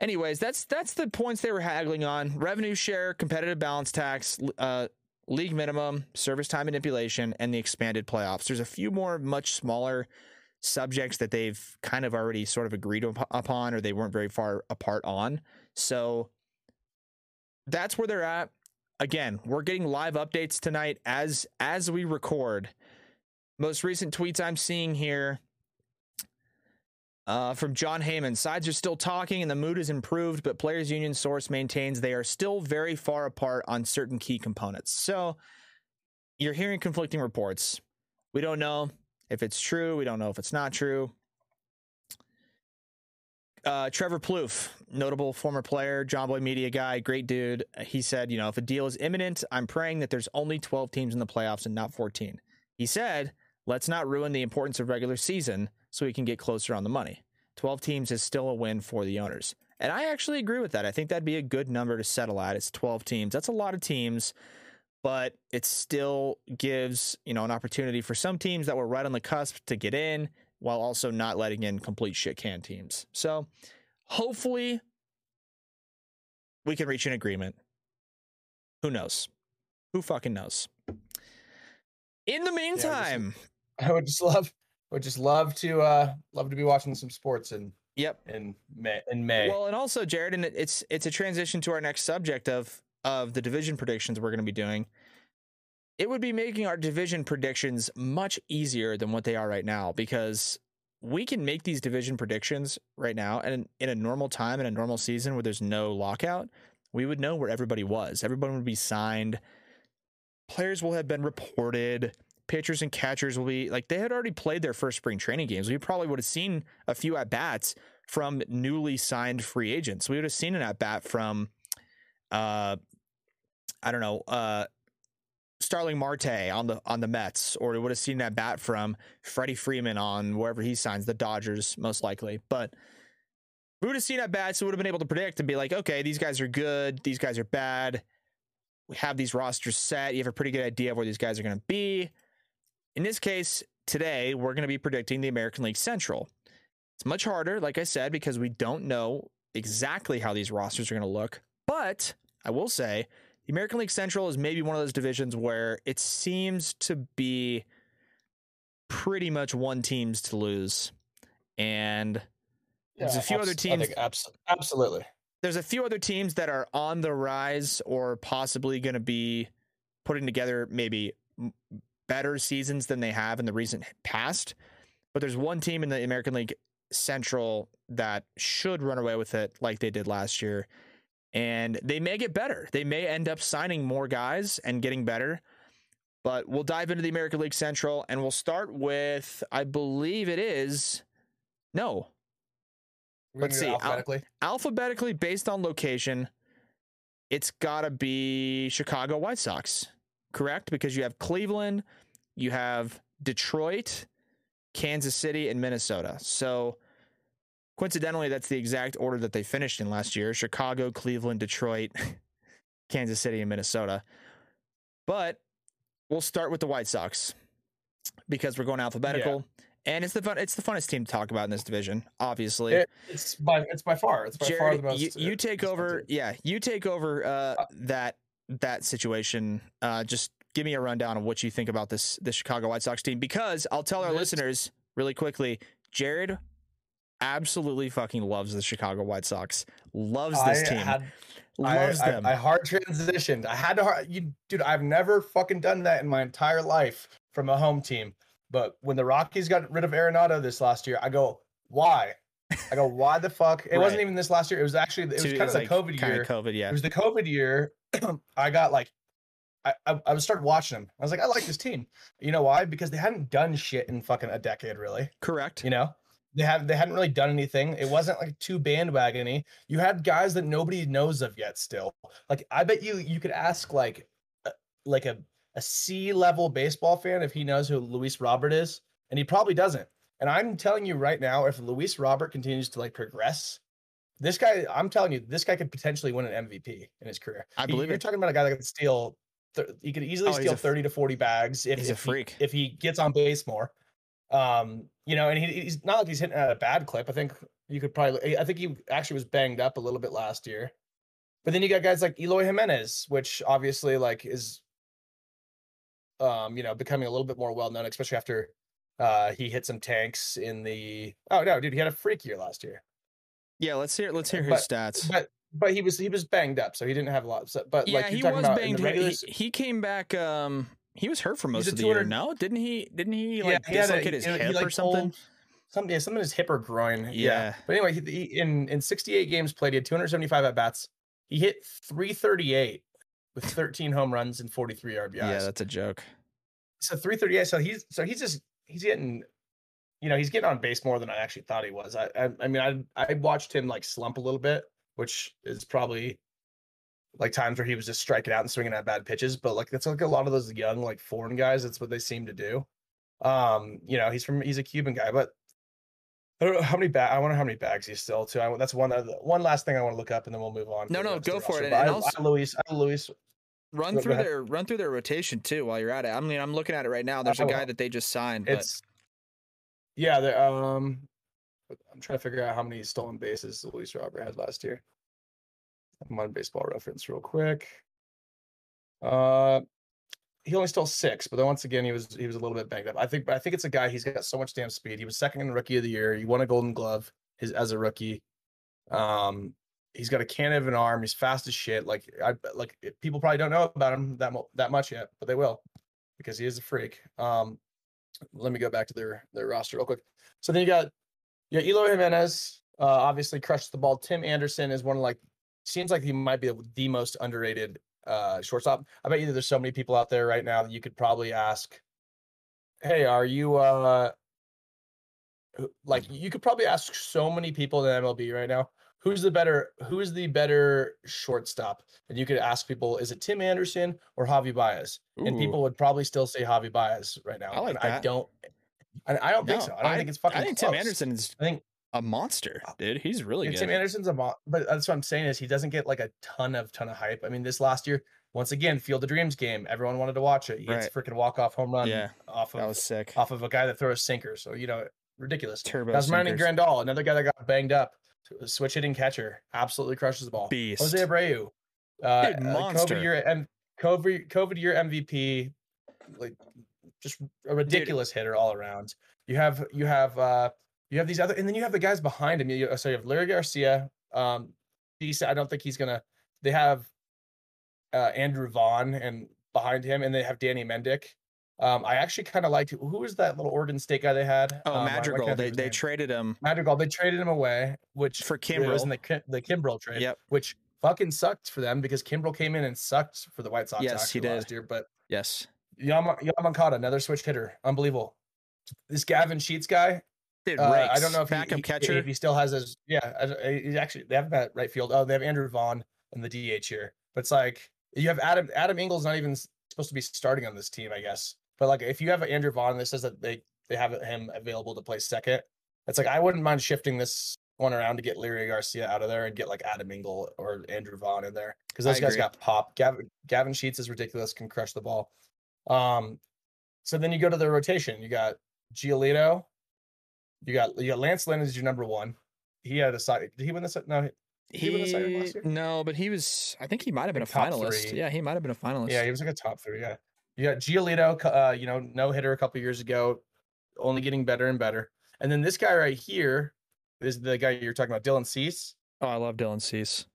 anyways, that's that's the points they were haggling on: revenue share, competitive balance tax, uh, league minimum, service time manipulation, and the expanded playoffs. There's a few more much smaller subjects that they've kind of already sort of agreed up- upon, or they weren't very far apart on. So that's where they're at. Again, we're getting live updates tonight as as we record. Most recent tweets I'm seeing here uh, from Jon Heyman. Sides are still talking and the mood is improved, but Players Union source maintains they are still very far apart on certain key components. So you're hearing conflicting reports. We don't know if it's true. We don't know if it's not true. uh, Trevor Plouffe, notable former player, Jomboy Media guy, great dude. He said, you know, if a deal is imminent, I'm praying that there's only 12 teams in the playoffs and not 14. He said, let's not ruin the importance of regular season so we can get closer on the money. 12 teams is still a win for the owners. And I actually agree with that. I think that'd be a good number to settle at. It's 12 teams. That's a lot of teams, but it still gives, you know, an opportunity for some teams that were right on the cusp to get in while also not letting in complete shit can teams. So hopefully we can reach an agreement. Who knows? Who fucking knows? In the meantime, I would just love would just love to uh love to be watching some sports in yep. in May in May. Well, and also Jared, and it's it's a transition to our next subject of of the division predictions we're going to be doing. It would be making our division predictions much easier than what they are right now because we can make these division predictions right now and in a normal time in a normal season where there's no lockout, we would know where everybody was. everyone would be signed. Players will have been reported. Pitchers and catchers will be like they had already played their first spring training games. We probably would have seen a few at bats from newly signed free agents. We would have seen an at bat from uh I don't know, uh Starling Marte on the on the Mets, or would have seen that bat from Freddie Freeman on wherever he signs, the Dodgers most likely. But we would have seen that bat, so we would have been able to predict and be like, okay, these guys are good, these guys are bad. We have these rosters set. You have a pretty good idea of where these guys are going to be. In this case, today we're going to be predicting the American League Central. It's much harder, like I said, because we don't know exactly how these rosters are going to look. But I will say the American League Central is maybe one of those divisions where it seems to be pretty much one teams to lose. And there's a few abs- other teams. abs- absolutely. There's a few other teams that are on the rise or possibly going to be putting together maybe better seasons than they have in the recent past. But there's one team in the American League Central that should run away with it like they did last year and they may get better. They may end up signing more guys and getting better. But we'll dive into the American League Central and we'll start with, I believe it is, no. Let's see. Alphabetically. Al- alphabetically based on location, it's got to be Chicago White Sox, correct? Because you have Cleveland, you have Detroit, Kansas City, and Minnesota. So Coincidentally, that's the exact order that they finished in last year Chicago, Cleveland, Detroit, Kansas City, and Minnesota. But we'll start with the White Sox because we're going alphabetical. Yeah. And it's the fun, it's the funnest team to talk about in this division, obviously. It, it's by it's by far it's by Jared, far the most. You, you take over, yeah, you take over uh, uh, that that situation. Uh, just give me a rundown of what you think about this the Chicago White Sox team because I'll tell our this, listeners really quickly. Jared absolutely fucking loves the Chicago White Sox. Loves this I team. Had, loves I, them. I, I, hard transitioned. I had to hard, you dude, I've never fucking done that in my entire life from a home team. But when the Rockies got rid of Arenado this last year, I go, why? I go, why the fuck? It right. wasn't even this last year. It was actually it was kind of the like, COVID year. COVID, yeah. It was the COVID year. I got like I, I, I started watching them. I was like, I like this team. You know why? Because they hadn't done shit in fucking a decade, really. Correct. You know, they have they hadn't really done anything. It wasn't like too bandwagony. You had guys that nobody knows of yet. Still, like I bet you you could ask like like a a C level baseball fan if he knows who Luis Robert is, and he probably doesn't. And I'm telling you right now, if Luis Robert continues to like progress, this guy, I'm telling you, this guy could potentially win an MVP in his career. I believe you're it. talking about a guy that could steal. He could easily oh, steal 30 to 40 bags if, he's if a freak. He, if he gets on base more. Um, you know, and he, he's not like he's hitting at a bad clip. I think you could probably. I think he actually was banged up a little bit last year. But then you got guys like Eloy Jimenez, which obviously like is, um, you know, becoming a little bit more well known, especially after uh he hit some tanks in the. Oh no, dude, he had a freak year last year. Yeah, let's hear let's hear his but, stats. But but he was he was banged up, so he didn't have a lot. So, but yeah, like he was banged. Regular... He, he came back. Um, he was hurt for most of the year. No, didn't he? Didn't he like yeah, he dislocate his he, hip he, like, or something? Pulled, something, yeah, something in his hip or groin. Yeah. yeah. But anyway, he, he, in in 68 games played, he had 275 at bats. He hit 338 with 13 home runs and 43 RBIs. Yeah, that's a joke. So 338. So he's so he's just he's getting, you know, he's getting on base more than I actually thought he was. I, I, I mean, I, I watched him like slump a little bit, which is probably like times where he was just striking out and swinging at bad pitches. But like that's like a lot of those young like foreign guys. That's what they seem to do. Um, you know, he's from he's a Cuban guy, but I don't know how many bag. I wonder how many bags he's still too. I, that's one one last thing I want to look up, and then we'll move on. No, no, go for it. And, I, also, I, Luis, I, Luis, run through their run through their rotation too while you're at it. I mean, I'm looking at it right now. There's a guy that they just signed. But... It's yeah. Um, I'm trying to figure out how many stolen bases Luis Robert had last year. I'm on Baseball Reference real quick. Uh, he only stole six, but then once again he was he was a little bit banged up. I think, but I think it's a guy. He's got so much damn speed. He was second in Rookie of the Year. He won a Golden Glove his as a rookie. Um, he's got a cannon of an arm. He's fast as shit. Like I like people probably don't know about him that mo- that much yet, but they will because he is a freak. Um, let me go back to their their roster real quick. So then you got yeah, Eloy Jimenez. Uh, obviously crushed the ball. Tim Anderson is one of like seems like he might be the most underrated uh, shortstop. I bet you there's so many people out there right now that you could probably ask, "Hey, are you uh like you could probably ask so many people in MLB right now, who's the better who's the better shortstop?" And you could ask people, "Is it Tim Anderson or Javy Baez?" Ooh. And people would probably still say Javy Baez right now. I like and that. I don't I, I don't no, think so. I don't I, think it's fucking. I think close. Tim Anderson is. I think a monster, uh, dude. He's really good. Tim Anderson's a mo- but that's what I'm saying is he doesn't get like a ton of ton of hype. I mean, this last year, once again, Field of Dreams game, everyone wanted to watch it. He right. freaking walk off home run. Yeah, off of that was sick. Off of a guy that throws sinkers. So you know, ridiculous. Turbo. That's Manny Grandal, another guy that got banged up. Switch hitting catcher, absolutely crushes the ball. Beast. Jose Abreu, uh, dude, monster. COVID year and COVID COVID year MVP, like just a ridiculous dude. hitter all around. You have you have uh you have these other, and then you have the guys behind him. You, so you have Leury Garcia. Um, decent. I don't think he's gonna. They have uh, Andrew Vaughn and behind him, and they have Danny Mendick. Um, I actually kind of liked who was that little Oregon State guy they had? Oh, um, Madrigal. they they traded him. Madrigal. They traded him away, which for Kimbrel was in the the Kimbrel trade. Yep. Which fucking sucked for them because Kimbrel came in and sucked for the White Sox. Yes, he did last year. But yes, Yama Moncada, another switch hitter, unbelievable. This Gavin Sheets guy, Dude, uh, I don't know if backup he, catcher. If he still has his, yeah, he's actually they have him at right field. Oh, they have Andrew Vaughn in the DH here, but it's like you have Adam Adam Engel's not even supposed to be starting on this team, I guess. But like if you have Andrew Vaughn, this says that they they have him available to play second. It's like I wouldn't mind shifting this one around to get Leury Garcia out of there and get like Adam Engel or Andrew Vaughn in there because those I guys agree. got pop. Gavin, Gavin Sheets is ridiculous, can crush the ball. Um, so then you go to the rotation. You got Giolito, you got you got Lance Lynn is your number one. He had a side. Did he win the no? He, he last year? No, but he was. I think he might have been a finalist. Three. Yeah, he might have been a finalist. Yeah, he was like a top three. Yeah, you got Giolito. Uh, you know, no hitter a couple years ago, only getting better and better. And then this guy right here is the guy you're talking about, Dylan Cease. Oh, I love Dylan Cease.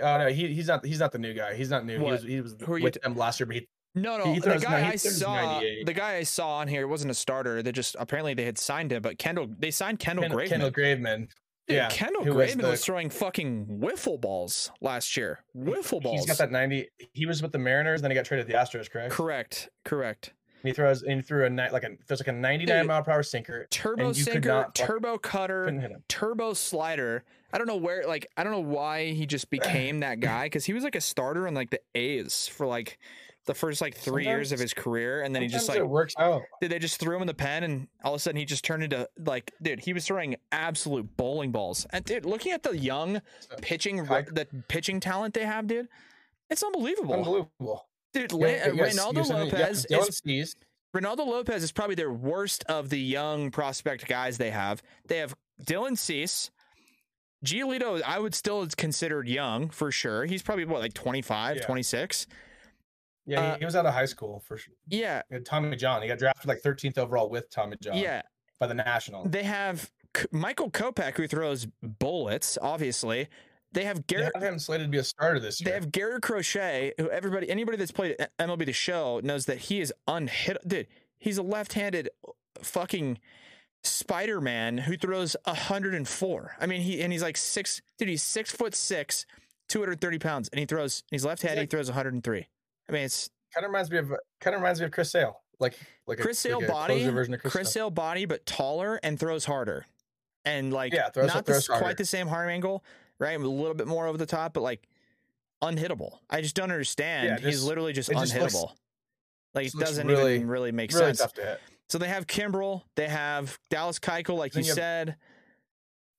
Oh no, he, he's not. He's not the new guy. He's not new. What? He was. He was with t- them last year, but he, no, no. the guy I saw, the guy I saw on here wasn't a starter. They just apparently they had signed him, but Kendall, they signed Kendall, Kendall Graveman. Kendall Graveman. Dude, yeah, Kendall Graveman was, the... was, throwing fucking wiffle balls last year. Wiffle balls. He's got that ninety. He was with the Mariners, then he got traded to the Astros. Correct. Correct. Correct. And he throws and he threw a night like a there's like a 99 mile per hour sinker, turbo sinker, turbo cutter, turbo slider. I don't know where like I don't know why he just became that guy because he was like a starter on like the A's for like the first like three sometimes, years of his career, and then he just like it works out. Did they just threw him in the pen, and all of a sudden he just turned into like, dude, he was throwing absolute bowling balls. And dude, looking at the young pitching, the pitching talent they have, dude, it's unbelievable. Unbelievable, dude. Yeah, yes, uh, Reynaldo Lopez yeah, is. Reynaldo Lopez is probably their worst of the young prospect guys they have. They have Dylan Cease. Giolito, I would still considered young for sure. He's probably what, like 25, yeah. 26. Yeah, uh, he was out of high school for sure. Yeah, Tommy John. He got drafted like 13th overall with Tommy John. Yeah, by the National. They have Michael Kopech who throws bullets. Obviously, they have Garrett. They have him slated to be a starter this year. They have Garrett Crochet, who everybody, anybody that's played MLB The Show knows that he is unhit. Dude, he's a left-handed fucking Spider-Man who throws 104. I mean, he and he's like six. Dude, he's six foot six, 230 pounds, and he throws. He's left-handed. He throws 103. I mean, it's kind of reminds me of uh, kind of reminds me of Chris Sale. like like Chris Sale like body, version of Chris, Chris Sale. Body, but taller and throws harder, and like Yeah, throws- not throws the, quite the same arm angle, right? A little bit more over the top, but like unhittable. I just don't understand. Yeah, He's literally just it just looks- unhittable. like it doesn't really- even really make really sense. tough to hit. So they have Kimbrel, they have Dallas Keuchel, like you you have- said.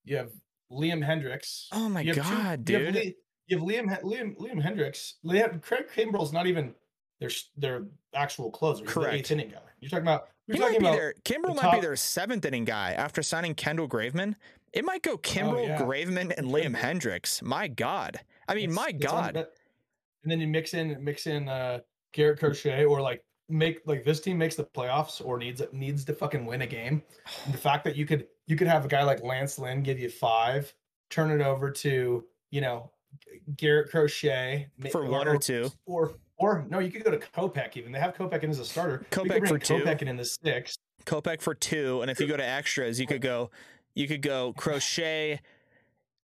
You have Liam Hendriks. Oh my have two- god, you have dude! You have Liam Liam Liam Hendriks. Liam, Craig Kimbrel's not even their their actual closer. He's Correct. eighth inning guy. You're talking about. You're He might be about. their Kimbrel the might be their seventh inning guy after signing Kendall Graveman. It might go Kimbrel, Oh, yeah. Graveman, and Liam. Hendriks. My God. I mean, It's- my God. that- and then you mix in mix in uh Garrett Crochet or like make like this team makes the playoffs or needs needs to fucking win a game. And the fact that you could you could have a guy like Lance Lynn give you five, turn it over to you know Garrett Crochet ma- For one or two. or or no, you could go to Kopech even. They have Kopech in as a starter. You Kopech for two. Kopech in in the six. Kopech for two, and if you go to extras, you could go, you could go Crochet,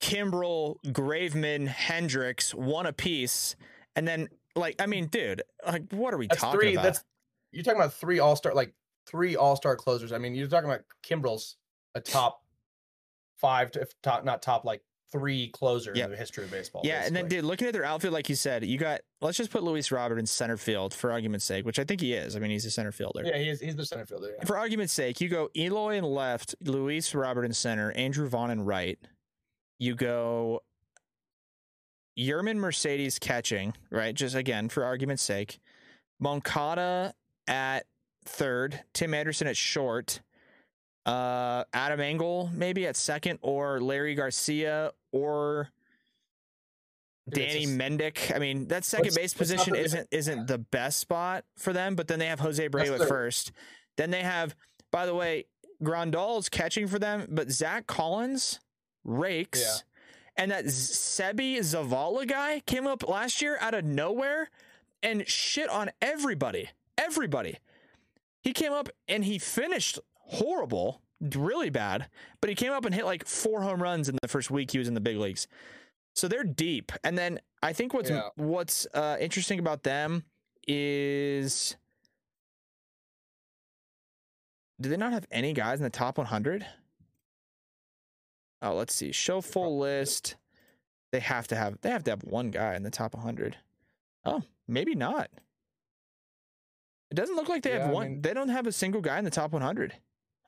Kimbrel, Graveman, Hendriks, one apiece, and then like I mean, dude, like what are we That's talking three. about? That's you're talking about three all star like three all star closers. I mean, you're talking about Kimbrel's a top five to if top not top like three closer Yep. in the history of baseball. yeah, and then dude, looking at their outfield, like you said, you got let's just put Luis Robert in center field for argument's sake, which I think he is. I mean, he's a center fielder. yeah, he's he's the center fielder. Yeah. For argument's sake, you go Eloy in left, Luis Robert in center, Andrew Vaughn in right. You go Yermin Mercedes catching, right? Just again, for argument's sake. Moncada at third, Tim Anderson at short, uh, Adam Engel maybe at second, or Leury Garcia or Danny Mendick. I mean, that second base position isn't isn't the best spot for them, but then they have Jose Abreu at first. Then they have, by the way, Grandal's catching for them, but Zach Collins rakes. Yeah. And that Seby Zavala guy came up last year out of nowhere and shit on everybody. Everybody. He came up and he finished horrible, really bad, but he came up and hit like four home runs in the first week he was in the big leagues. So they're deep. And then I think what's Yeah. what's uh, interesting about them is do they not have any guys in the top 100? Oh, let's see. Show full list. They have to have they have to have one guy in the top 100. Oh, maybe not. It doesn't look like they Yeah, have I one. mean- they don't have a single guy in the top 100.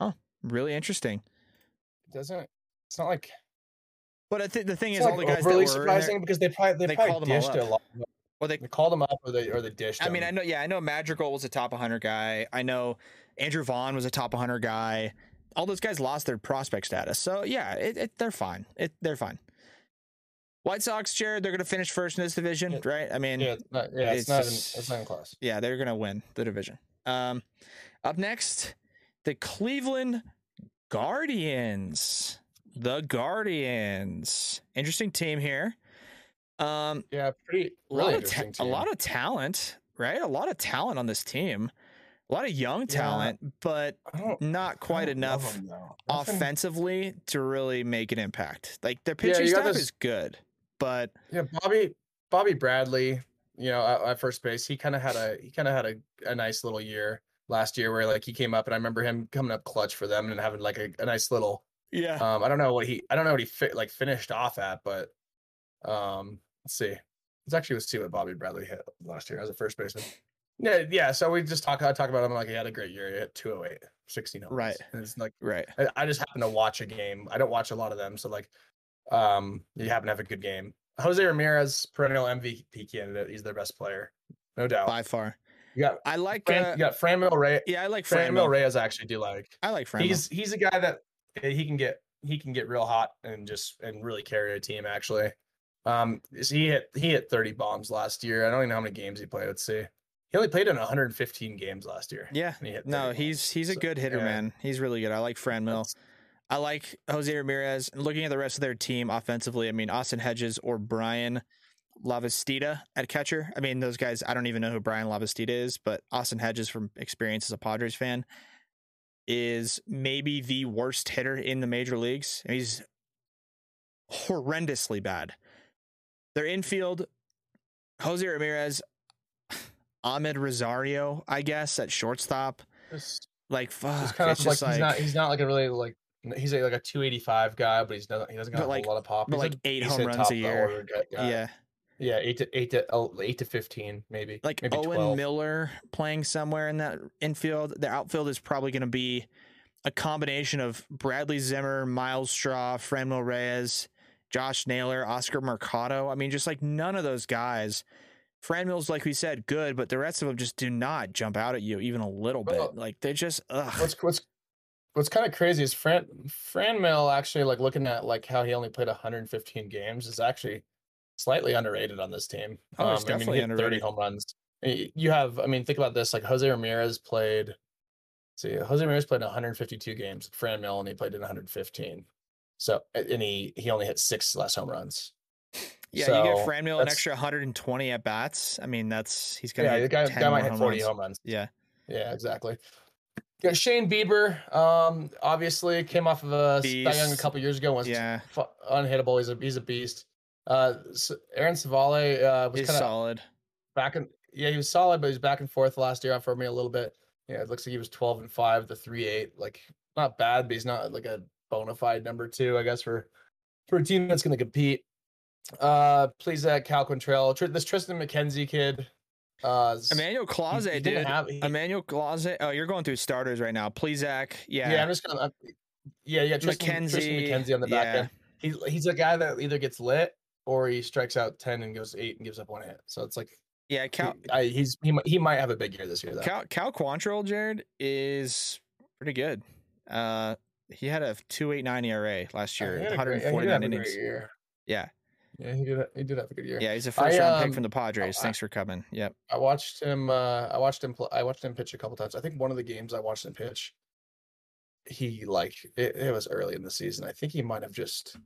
Huh. Really interesting. doesn't it's not like But I think the thing is, all the like guys that were overly there- surprising because they probably they, they probably called them dished a up. lot. well, they They called them up or they or they dished. I mean, I know, yeah, I know Madrigal was a top 100 guy. I know Andrew Vaughn was a top 100 guy. All those guys lost their prospect status. So, yeah, it, it, they're fine. It, they're fine. White Sox, Jared, they're going to finish first in this division, Yeah. right? I mean, yeah, yeah, it's not, yeah, it's, it's not in, it's not in class. Yeah, they're going to win the division. Um, up next, the Cleveland Guardians. The Guardians. Interesting team here. Um, Yeah, pretty a really lot of ta- a lot of talent, right? A lot of talent on this team. A lot of young Yeah. talent, but don't quite enough them, offensively to really make an impact. Like their Yeah, pitching got staff this- is good, but Yeah, Bobby Bobby Bradley, you know, at, at first base, he kind of had a he kind of had a, a nice little year last year where like he came up and I remember him coming up clutch for them and having like a, a nice little yeah, um I don't know what he I don't know what he fit like finished off at, but um let's see. Let's actually let's see what Bobby Bradley hit last year as a first baseman. Yeah, yeah. So we just talk I talk about him like he had a great year. He hit 208, 16 home Right. And it's like right. I, I just happen to watch a game. I don't watch a lot of them, so like, um, you happen to have a good game. Jose Ramirez, perennial MVP candidate. He's their best player, no doubt. By far, Got I like. Fran, Uh, you got Franmil Reyes. yeah, I like Franmil. Reyes, I actually do like. I like Franmil. He's he's a guy that uh, he can get he can get real hot and just and really carry a team. Actually, um, he hit he hit 30 bombs last year. I don't even know how many games he played. Let's see. He only played in 115 games last year. yeah. he No, 30 he's bombs. he's a So, good hitter, yeah, man. He's really good. I like Franmil. that's- I like Jose Ramirez. And looking at the rest of their team offensively, I mean Austin Hedges or Bryan Lavastida at catcher. I mean those guys. I don't even know who Bryan Lavastida is, but Austin Hedges, from experience as a Padres fan, is maybe the worst hitter in the major leagues. He's horrendously bad. Their infield, Jose Ramirez. Amed Rosario, I guess, at shortstop. Like fuck, just kind it's of like, just he's not he's not like a really like he's a, like a 285 guy, but he's not he doesn't got But a lot of pop. but He's like eight home runs a year. yeah. Yeah, eight to eight to oh, eight to 15 maybe. like maybe Owen 12. Miller playing somewhere in that infield. The outfield is probably going to be a combination of Bradley Zimmer, Myles Straw, Franmil Reyes, Josh Naylor, Oscar Mercado. I mean, just like none of those guys. Franmil's, like we said, good, but the rest of them just do not jump out at you even a little bit. Well, like they just, ugh. What's what's what's kind of crazy is Fran Fran Mill actually like looking at like how he only played 115 games is actually slightly underrated on this team. Oh, he's Um, definitely I mean, he underrated. 30 home runs. You have, I mean, think about this: like Jose Ramirez played. See, Jose Ramirez played 152 games. Franmil only played in 115. So, and he he only hit six less home runs. yeah, you get so Franmil an extra 120 at bats. I mean, that's he's going to Yeah, the guy, 10 guy might hit 40 runs. home runs. Yeah. Yeah, exactly. Yeah, Shane Bieber, um, obviously came off of a Young a couple years ago. Was Yeah. unhittable. He's a he's a beast. Uh, Aaron Civale uh, was He's kind of solid. back and yeah, he was solid, but he was back and forth last year for me a little bit. Yeah, it looks like he was twelve and five, the three eight, like not bad, but he's not like a bona fide number two, I guess for for a team that's going to compete. Uh, please, uh, Cal Quantrill, Tr- this Triston McKenzie kid. Uh, Emmanuel he- Clase, he didn't dude. have- he- Emmanuel Clase. Oh, you're going through starters right now. Plesac. Yeah. Yeah, I'm just gonna. I'm- yeah, yeah. Triston, Triston McKenzie, McKenzie on the back yeah. end. He's he's a guy that either gets lit or he strikes out ten and goes eight and gives up one hit. So it's like yeah. Cal, he, I, he's he might, he might have a big year this year though. Cal, Cal Quantrill, Jared, is pretty good. Uh, he had a 2.89 ERA last year, he had a great- yeah, 149 great innings. year. Yeah. Yeah, he did. He did have a good year. Yeah, he's a first round pick um, from the Padres. I- Thanks for coming. Yep. I watched him. Uh, I watched him. Pl- I watched him pitch a couple times. I think one of the games I watched him pitch, he like it, it was early in the season. I think he might have just.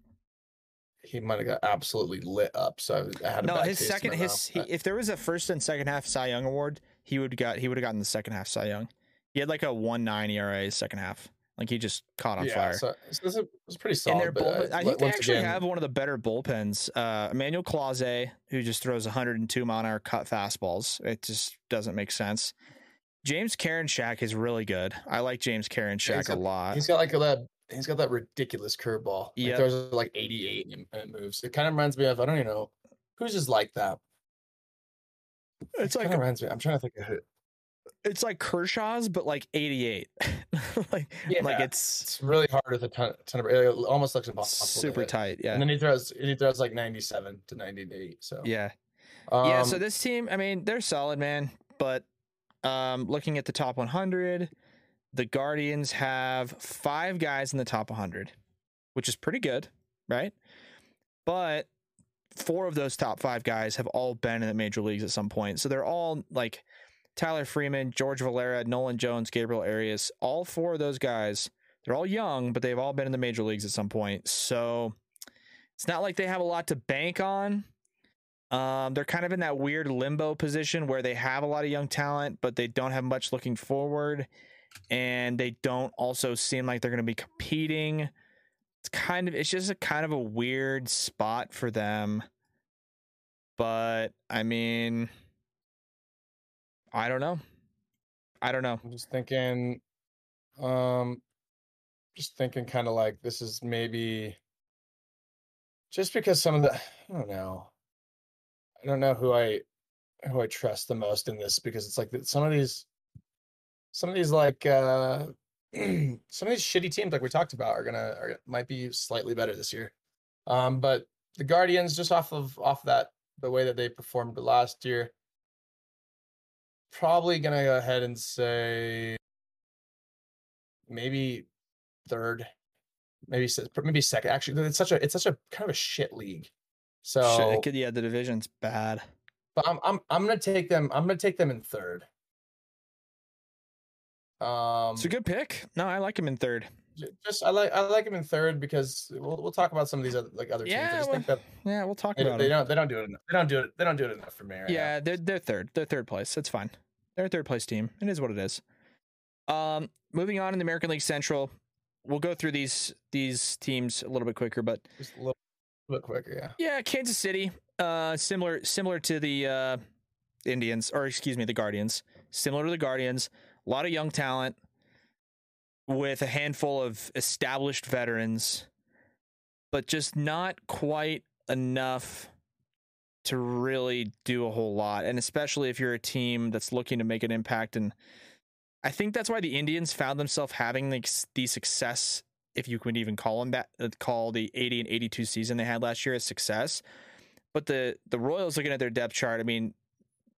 He might have got absolutely lit up. So I had a No, his second, his he, if there was a first and second half Cy Young award, he would got he would have gotten the second half Cy Young. He had like a one nine ERA second half. Like he just caught on yeah, fire. So, so this is, it was pretty solid. their but, bullpen. uh, I think they actually again, have one of the better bullpens. Uh, Emmanuel Clase, who just throws 102 mile an hour cut fastballs. It just doesn't make sense. James Karen Karinchak is really good. I like James Karinchak he's a got- lot. He's got like that. He's got that ridiculous curveball. He Yep. throws like 88 and it moves. It kind of reminds me of I don't even know who's just like that. It's It like reminds me. I'm trying to think of who. it's like Kershaw's, but like 88. like like it's It's really hard with a ton, ton of. It almost looks impossible. super tight. Yeah. And then he throws. and He throws like 97 to 98. So Yeah. Um, yeah, so this team, I mean, they're solid, man. But um, looking at the top 100, the Guardians have five guys in the top 100, which is pretty good, right? But four of those top five guys have all been in the major leagues at some point. So they're all like Tyler Freeman, George Valera, Nolan Jones, Gabriel Arias. All four of those guys, they're all young, but they've all been in the major leagues at some point. So it's not like they have a lot to bank on. Um, they're kind of in that weird limbo position where they have a lot of young talent, but they don't have much looking forward, and they don't also seem like they're going to be competing. It's kind of it's just a kind of a weird spot for them. But I mean, I don't know. I don't know. I'm just thinking. Um, just thinking, kind of like this is maybe. Just because some of the, I don't know. I don't know who I, who I trust the most in this because it's like that some of these, some of these like uh some of these shitty teams like we talked about are gonna are might be slightly better this year. Um, but the Guardians just off of off that the way that they performed last year, probably gonna go ahead and say maybe third, maybe maybe second. Actually, it's such a it's such a kind of a shit league. So, Shit, could- yeah, the division's bad. but I'm I'm I'm gonna take them. I'm gonna take them in third. Um, It's a good pick. No, I like him in third. just I like I like him in third because we'll we'll talk about some of these other like other teams. I Yeah, just think that Yeah, we'll talk they, about they don't they don't do it enough. They don't do it. They don't do it enough for me. Right now. Yeah, they're they're third. They're third place. It's fine. They're a third place team. It is what it is. Um, moving on in the American League Central, we'll go through these these teams a little bit quicker, but just a little bit quicker. Yeah. yeah, Kansas City, uh, similar similar to the uh, Indians, or excuse me, the Guardians. Similar to the Guardians, a lot of young talent with a handful of established veterans, but just not quite enough to really do a whole lot. And especially if you're a team that's looking to make an impact. And I think that's why the Indians found themselves having the, the success, if you could even call them that, uh, call the 80 and 82 season they had last year a success. But the the Royals looking at their depth chart, I mean,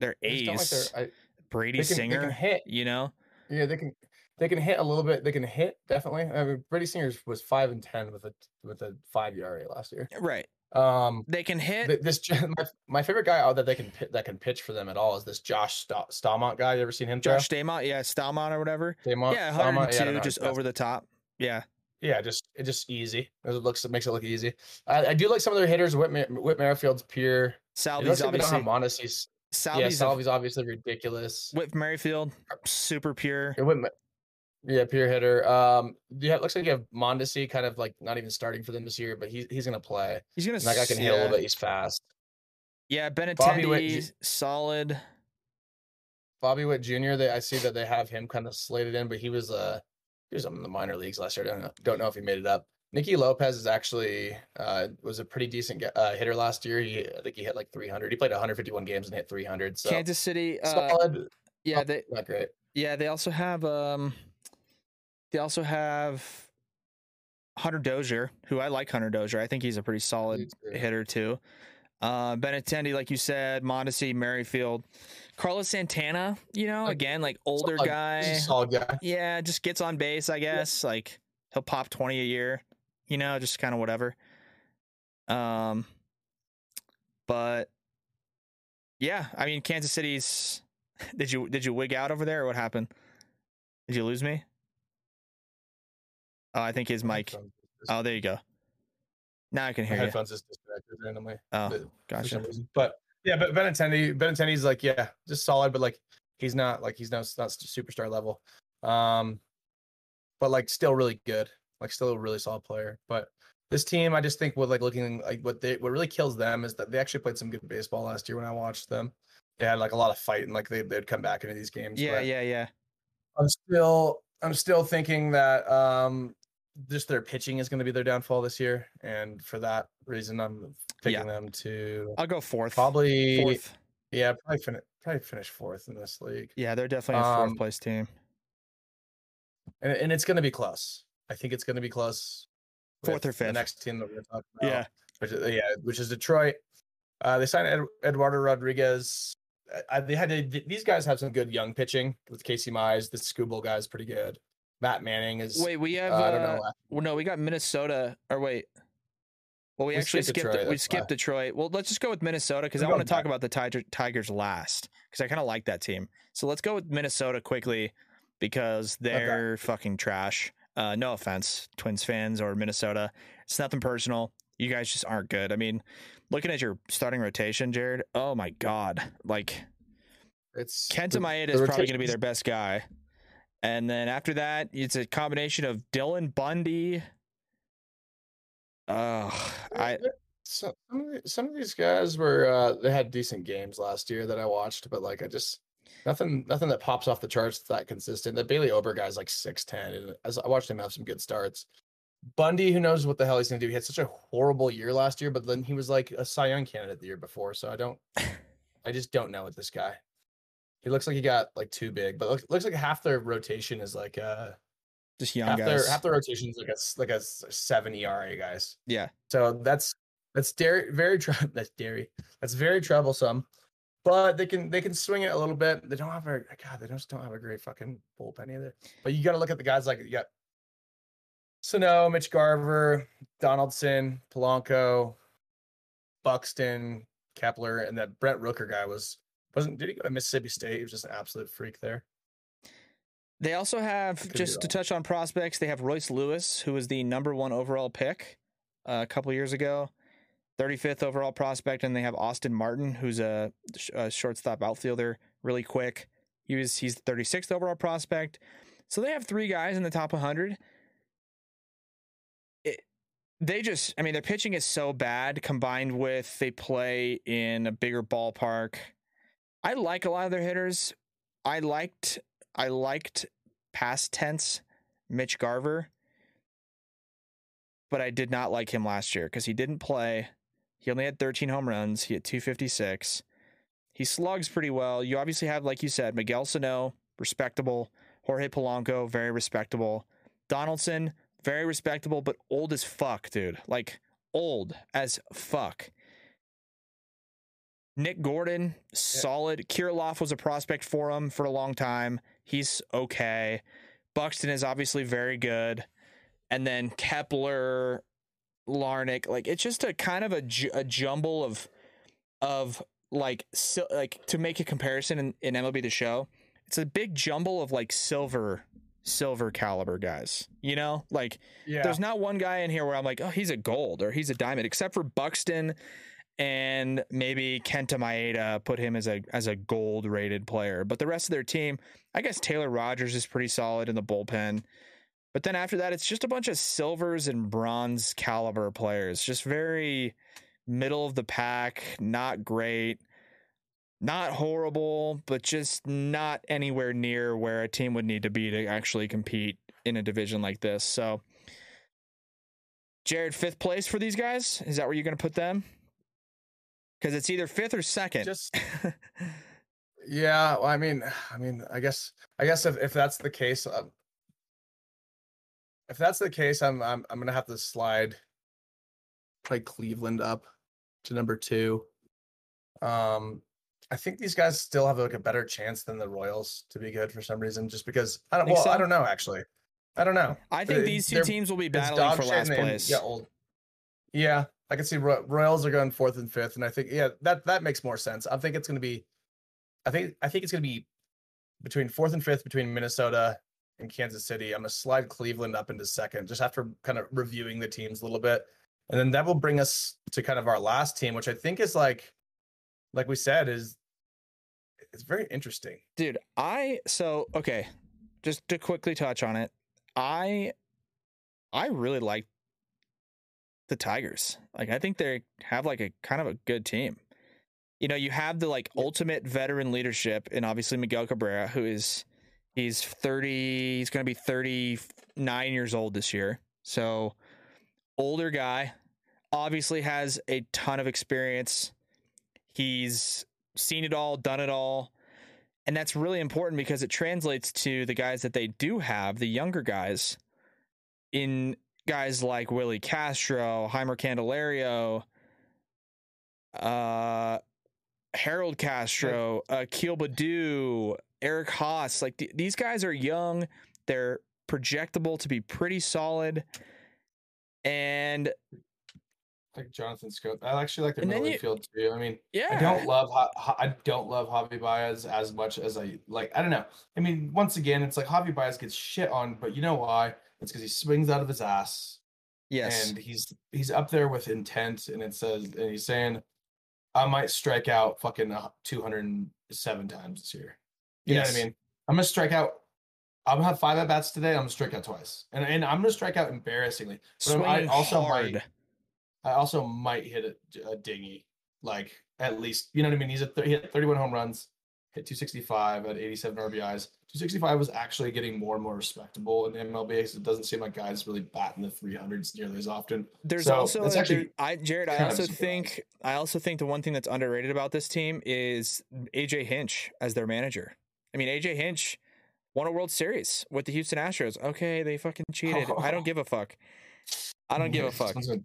their I just don't like their- I- Brady they can- they Singer, can hit. you know, Yeah, they can they can hit a little bit. They can hit definitely. I mean, Brady Singer was five and ten with a with a five ERA last year. right? Um, They can hit. th- this my, my favorite guy out that they can that can pitch for them at all is this Josh Sta- Stalmont guy. You ever seen him? Josh Stamont, yeah, Stalmont or whatever. Stalmont. yeah, Stalmont? I 102, don't just over the top. Yeah, Yeah, just it just easy. It looks it makes it look easy. I, I do like some of their hitters. Whit, Whit Merrifield's pure. Salvi's they don't obviously. have Mondesi's. Yeah, Salvi's a- Salvi's obviously ridiculous. Whit Merrifield, super pure. Yeah, Whit, yeah, pure hitter. Um, yeah, it looks like you have Mondesi kind of like not even starting for them this year, but he's he's gonna play. He's gonna. That guy can s- hit a little bit. He's fast. Yeah, Bobby Witt solid. Bobby Witt Jr. They I see that they have him kind of slated in, but he was uh he was in the minor leagues last year. I don't know, don't know if he made it up. Nicky Lopez is actually uh was a pretty decent uh, hitter last year. He I think he hit like 300. He played 151 games and hit 300. So Kansas City. Uh, solid, yeah, they. not great. Yeah, they also have. Um, they also have Hunter Dozier, who I like. Hunter Dozier, I think he's a pretty solid hitter too. Uh, Benintendi, like you said, Mondesi, Merrifield, Carlos Santana. You know, again, like older Solid- guy. Solid guy. Yeah, just gets on base, I guess. Like he'll pop 20 a year, you know, just kind of whatever. Um but yeah, I mean Kansas City's did you did you wig out over there or what happened? Did you lose me? Oh, I think his mic. Oh, there you go. Now I can my hear you. headphones just disconnected randomly. Oh, but- gotcha. But yeah, but Benintendi, Benintendi's like yeah, just solid, but like he's not like he's not not superstar level. Um, but like still really good, like still a really solid player. But this team, I just think with like looking like what they what really kills them is that they actually played some good baseball last year when I watched them. They had like a lot of fight and like they they'd come back into these games. Yeah, yeah, yeah. I'm still I'm still thinking that um just their pitching is going to be their downfall this year, and for that reason, I'm picking them to I'll go fourth. probably fourth. yeah probably finish probably finish fourth in this league, Yeah, they're definitely a fourth Um, place team. and, and it's going to be close. I think it's going to be close. Fourth or fifth. The next team that we're talking about, Yeah. which is, yeah, which is Detroit. Uh, they signed Ed, Eduardo Rodriguez. Uh, I, they had to, these guys have some good young pitching with Casey Mize. The Skubal guy is pretty good. Matt Manning is. Wait, we have uh, I don't uh, know. Well, no, we got Minnesota. Or wait. Well, we, We actually skipped skipped. Detroit, we skipped why. Detroit. Well, let's just go with Minnesota because I want to talk about the Tiger, Tigers last because I kind of like that team. So let's go with Minnesota quickly because they're fucking trash. Uh, no offense, Twins fans or Minnesota. It's nothing personal. You guys just aren't good. I mean, looking at your starting rotation, Jared. Oh my god, like It's Kenta Maeda is probably going to be their best guy. And then after that, it's a combination of Dylan Bundy. Uh, I So, some of, some of these guys were uh, they had decent games last year that I watched, but like I just nothing nothing that pops off the charts that consistent. The Bailey Ober guy's like six ten, and as I watched him have some good starts. Bundy, who knows what the hell he's gonna do? He had such a horrible year last year, but then he was like a Cy Young candidate the year before. So I don't, I just don't know with this guy. He looks like he got like too big, but looks, looks like half their rotation is like uh just young half guys. their half their rotation is like a like a seven ERA guys. yeah, So that's that's dairy, very trou- that's dairy. That's very troublesome. But they can they can swing it a little bit. They don't have a God. They just don't have a great fucking bullpen either. But you got to look at the guys like you got Sano, Mitch Garver, Donaldson, Polanco, Buxton, Kepler, and that Brent Rooker guy was wasn't did he go to Mississippi State? He was just an absolute freak there. they also have Could just to touch on prospects. They have Royce Lewis, who was the number one overall pick uh, a couple years ago, thirty fifth overall prospect, and they have Austin Martin, who's a, a shortstop outfielder, really quick. He was he's the thirty sixth overall prospect. So they have three guys in the top 100. It, they just, I mean, their pitching is so bad combined with they play in a bigger ballpark. I like a lot of their hitters. I liked I liked past tense Mitch Garver, but I did not like him last year because he didn't play. He only had 13 home runs. He had 256. He slugs pretty well. You obviously have, like you said, Miguel Sano, respectable. Jorge Polanco, very respectable. Donaldson, very respectable, but old as fuck, dude. Like old as fuck. Nick Gordon, solid. Kirilloff was a prospect for him for a long time. He's okay. Buxton is obviously very good. And then Kepler, Larnach, like it's just a kind of a, ju- a jumble of of like so, like to make a comparison in, in MLB the show. It's a big jumble of like silver silver caliber guys. You know, like Yeah. there's not one guy in here where I'm like, oh, he's a gold or he's a diamond, except for Buxton and maybe Kenta Maeda put him as a as a gold rated player. But the rest of their team, I guess Taylor Rogers is pretty solid in the bullpen. But then after that, it's just a bunch of silvers and bronze caliber players. Just very middle of the pack, not great, not horrible, but just not anywhere near where a team would need to be to actually compete in a division like this. So, Jared, fifth place for these guys? Is that where you're going to put them? Because it's either fifth or second. Just yeah. Well, I mean, I mean, I guess, I guess if, if that's the case, um, if that's the case, I'm I'm I'm gonna have to slide, play Cleveland up to number two. Um, I think these guys still have like a better chance than the Royals to be good for some reason, just because I don't. Think Well, so? I don't know actually. I don't know. I think these two teams will be battling for last and- place. Yeah, old. Yeah, I can see Ro- Royals are going fourth and fifth, and I think yeah that that makes more sense. I think it's going to be, I think I think it's going to be between fourth and fifth between Minnesota and Kansas City. I'm going to slide Cleveland up into second just after kind of reviewing the teams a little bit, and then that will bring us to kind of our last team, which I think is like, like we said, is it's very interesting. Dude, I so okay, just to quickly touch on it. I I really like the Tigers. Like I think they have like a kind of a good team. You know, you have the like ultimate veteran leadership and obviously Miguel Cabrera who is he's 30, he's going to be 39 years old this year. So older guy, obviously has a ton of experience. He's seen it all, done it all. And that's really important because it translates to the guys that they do have, the younger guys, in guys like Willi Castro, Jeimer Candelario, uh, Harold Castro, Akil Baddoo, Eric Haase. Like th- these guys are young, they're projectable to be pretty solid. And Like Jonathan Schoop, I actually like the middle you- too. I mean, yeah, I don't love I don't love Javy Baez as much as I like. I don't know. I mean, once again, it's like Javy Baez gets shit on, but you know why? It's because he swings out of his ass, yes, and he's he's up there with intent, and it says, and he's saying, "I might strike out fucking two hundred and seven times this year." You know what I mean? I'm gonna strike out. I'm gonna have five at bats today. I'm gonna strike out twice, and and I'm gonna strike out embarrassingly. But I also hard. might I also might hit a, a dingy, like at least you know what I mean. He's at th- he hit 31 home runs, hit 265 at 87 RBIs. 265 was actually getting more and more respectable in the MLB because it doesn't seem like guys really bat in the 300s nearly as often. There's So, also a- actually there- I Jared. I also think I also think the one thing that's underrated about this team is AJ Hinch as their manager. I mean, AJ Hinch won a World Series with the Houston Astros. Okay, they fucking cheated. I don't give a fuck. I don't give a fuck. Give